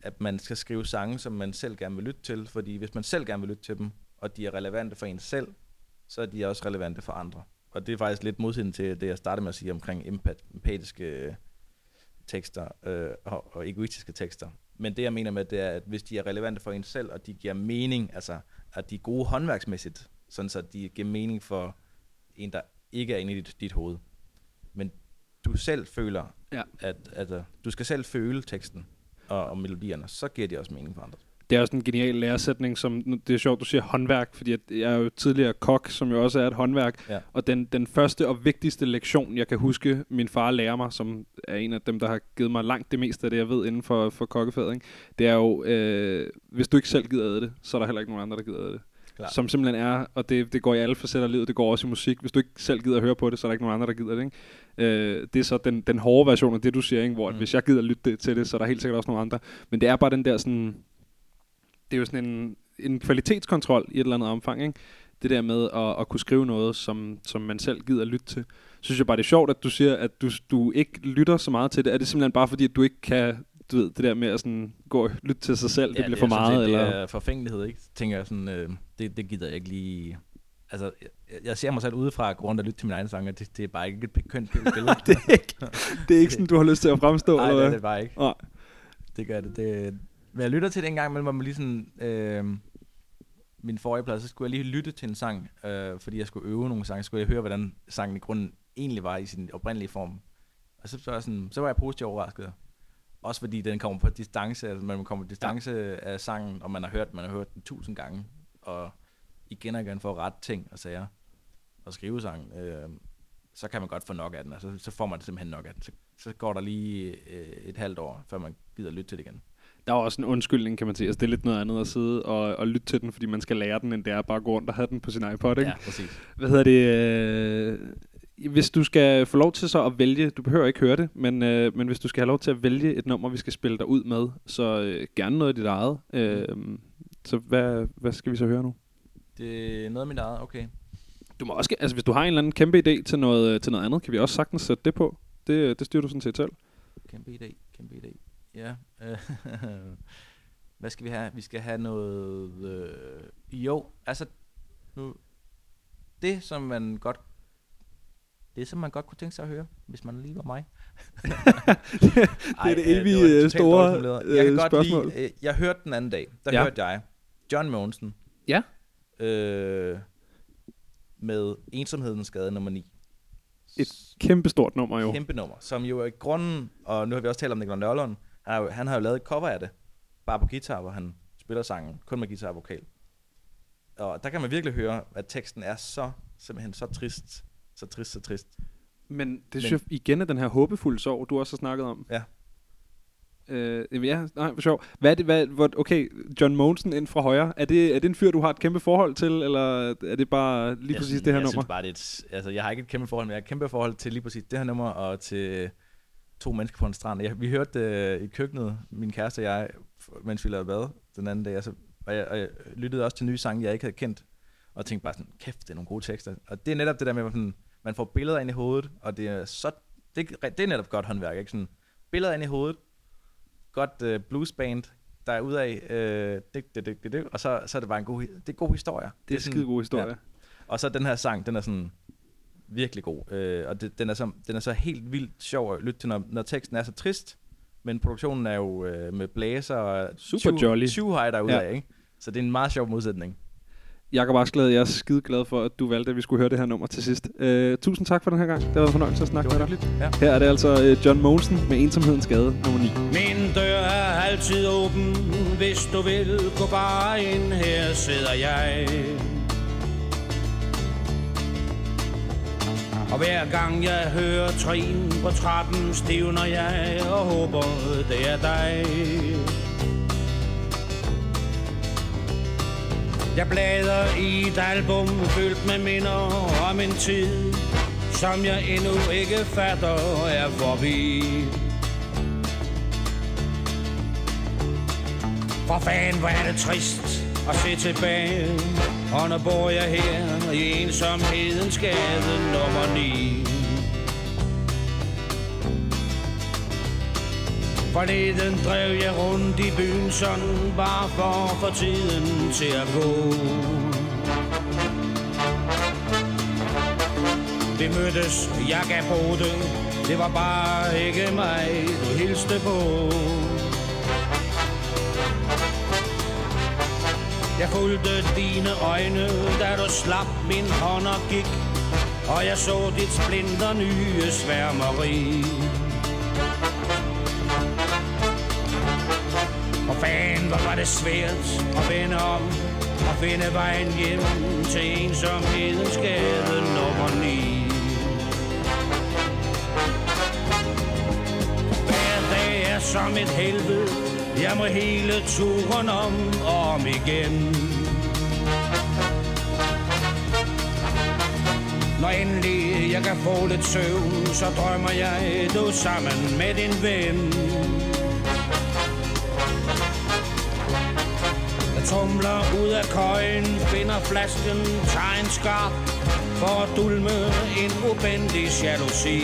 at man skal skrive sange, som man selv gerne vil lytte til, fordi hvis man selv gerne vil lytte til dem, og de er relevante for en selv, så er de også relevante for andre. Og det er faktisk lidt modsiden til det, jeg startede med at sige omkring empatiske øh, tekster øh, og, og egoistiske tekster. Men det, jeg mener med, det er, at hvis de er relevante for en selv, og de giver mening, altså at de er gode håndværksmæssigt, sådan så de giver mening for en, der ikke er inde i dit, dit hoved. Men du selv føler, Ja. at, at uh, du skal selv føle teksten og, og melodierne, så giver de også mening for andre. Det er også en genial læresætning, som det er sjovt, du siger håndværk, fordi at jeg er jo tidligere kok, som jo også er et håndværk. Ja. Og den, den første og vigtigste lektion, jeg kan huske, min far lærer mig, som er en af dem, der har givet mig langt det meste af det, jeg ved inden for, for kokkefaget, det er jo, øh, hvis du ikke selv gider det, så er der heller ikke nogen andre, der gider det. Klart. Som simpelthen er, og det, det går i alle facetter af livet, det går også i musik. Hvis du ikke selv gider at høre på det, så er der ikke nogen andre, der gider det. Ikke? Øh, det er så den, den hårde version af det, du siger, ikke? hvor mm. Hvis jeg gider lytte det, til det, så er der helt sikkert også nogle andre. Men det er bare den der sådan, det er jo sådan en, en kvalitetskontrol i et eller andet omfang, ikke? Det der med at, at kunne skrive noget, som, som man selv gider lytte til. Synes jeg bare, det er sjovt, at du siger, at du, du ikke lytter så meget til det. Er det simpelthen bare fordi, at du ikke kan, du ved, det der med at sådan gå og lytte til sig selv, det bliver for er sådan meget? set- eller? Det er forfængelighed, ikke? Tænker jeg sådan, øh, det, det gider jeg ikke lige... Altså, jeg, jeg ser mig selv udefra gå rundt og lytte til mine egne sange, og det, det er bare ikke et kønt billede. det, er ikke, det er ikke sådan, du har lyst til at fremstå, Nej, eller det er hvad? det bare ikke. Nej. Det gør det. det men jeg lytter til det en gang, men hvor man lige sådan... Øh, min forrige plads, så skulle jeg lige lytte til en sang, øh, fordi jeg skulle øve nogle sange. Så skulle jeg høre, hvordan sangen i grunden egentlig var i sin oprindelige form. Og så, så, var jeg sådan, så var jeg positivt overrasket. Også fordi den kommer på distance, altså man kommer på distance ja. af sangen, og man har hørt, man har hørt den tusind gange, og igen og igen for ret ting og sager, og skrive sang, øh, så kan man godt få nok af den, og så, så får man simpelthen nok af den. Så, så går der lige øh, et halvt år, før man gider lytte til det igen. Der er også en undskyldning, kan man sige. Altså, det er lidt noget andet at sidde og, og lytte til den, fordi man skal lære den, end det er bare at gå rundt og have den på sin iPod, ikke? Ja, præcis. Hvad hedder det? Øh, hvis du skal få lov til så at vælge, du behøver ikke høre det, men, øh, men hvis du skal have lov til at vælge et nummer, vi skal spille dig ud med, så øh, gerne noget af dit eget. Øh, så hvad, hvad skal vi så høre nu? Det er noget af mit eget, okay. Du må også, altså hvis du har en eller anden kæmpe idé til noget, til noget andet, kan vi også sagtens sætte det på. Det, det styrer du sådan set selv. Kæmpe idé, kæmpe idé. Ja. øh, Hvad skal vi have? Vi skal have noget... Øh, jo, altså... Nu, det, som man godt... Det, som man godt kunne tænke sig at høre, hvis man lige var mig. det er det øh, evige, var øh, store, formuleret. Jeg kan øh, godt spørgsmål. lide... Øh, jeg hørte den anden dag, der Ja. hørte jeg John Mogensen. Ja. Øh, med Ensomhedens skade nummer 9. Et Kæmpe stort nummer jo. Kæmpe nummer, som jo er i grunden, og nu har vi også talt om Nikolaj Nørlund, han har, jo, han har jo lavet et cover af det, bare på guitar, hvor han spiller sangen, kun med guitar og vokal. Og der kan man virkelig høre, at teksten er så, simpelthen så trist, så trist, så trist. Men det synes jeg igen er den her håbefulde sorg, du også har snakket om. Ja. Øh, ja, nej, for sjov. Hvad er det, hvad, hvor, okay, John Monsen ind fra højre, er det, er det en fyr, du har et kæmpe forhold til, eller er det bare lige jeg præcis synes, det her jeg nummer? Synes bare, det er et, altså, jeg har ikke et kæmpe forhold, men jeg har et kæmpe forhold til lige præcis det her nummer, og til to mennesker på en strand. Jeg, vi hørte det i køkkenet, min kæreste og jeg, mens vi lavede bad den anden dag, altså, og, jeg, og jeg lyttede også til nye sange, jeg ikke havde kendt. og tænkte bare sådan, kæft, det er nogle gode tekster. Og det er netop det der med, at man, får billeder ind i hovedet, og det er så, det, det er netop godt håndværk, ikke? Sådan, billeder ind i hovedet, godt uh, bluesband, der er ud af, øh, det, det, det, det, det, og så, så er det bare en god, det er god historie. Det er skide god historie. Ja. Og så den her sang, den er sådan virkelig god. Øh, og det, den, er så, den er så helt vildt sjov at lytte til, når, når teksten er så trist. Men produktionen er jo øh, med blæser og Super jolly. high derude ja. af, ikke? Så det er en meget sjov modsætning. Jakob Askeladd, jeg er skide glad for, at du valgte, at vi skulle høre det her nummer til sidst. Uh, tusind tak for den her gang. Det var en fornøjelse at snakke med dig. Ja. Her er det altså uh, John Monsen med Ensomhedens Gade, nummer 9. Min dør er altid åben, hvis du vil gå bare ind. Her sidder jeg. Og hver gang jeg hører trin på trappen, stivner jeg og håber, det er dig. Jeg bladrer i et album fyldt med minder om en tid, som jeg endnu ikke fatter er forbi. For fanden, hvor er det trist at se tilbage, og nu bor jeg her i ensomhedens gade nummer 9. Forleden drev jeg rundt i byen sådan bare for at få tiden til at gå. Vi mødtes, jeg gav på det, det var bare ikke mig, du hilste på. Jeg fulgte dine øjne, da du slap min hånd og gik, og jeg så dit splinter nye sværmeri. Hvor var det svært at vende om og finde vejen hjem til ensomhedens gade nummer 9. Hver dag er som et helvede, jeg må hele turen om og om igen. Når endelig jeg kan få lidt søvn, så drømmer jeg, du sammen med din ven. Tumler ud af køjen, finder flasken, tager en skarp for at dulme en ubendig jalousi.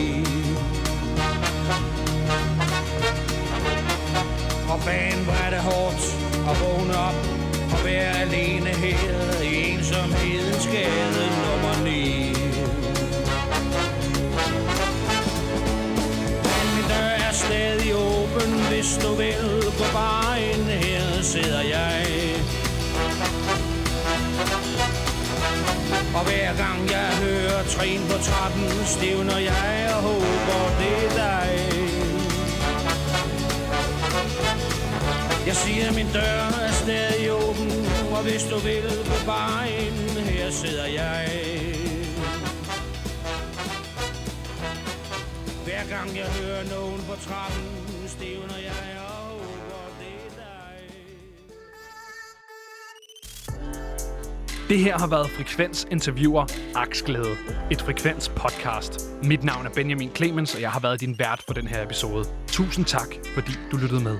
Og fan, hvor er det hårdt at vågne op og være alene her i ensomhedens gade nummer 9. Men min dør er stadig åben, hvis du vil gå bare ind her, sidder jeg. Og hver gang jeg hører trin på trappen, stivner jeg og håber, det er dig. Jeg siger, min dør er stadig åben, og hvis du vil gå bare ind, her sidder jeg. Hver gang jeg hører nogen på trappen, stivner jeg Det her har været Frekvens interviewer Aksglæde, et Frekvens podcast. Mit navn er Benjamin Clemens, og jeg har været din vært for den her episode. Tusind tak, fordi du lyttede med.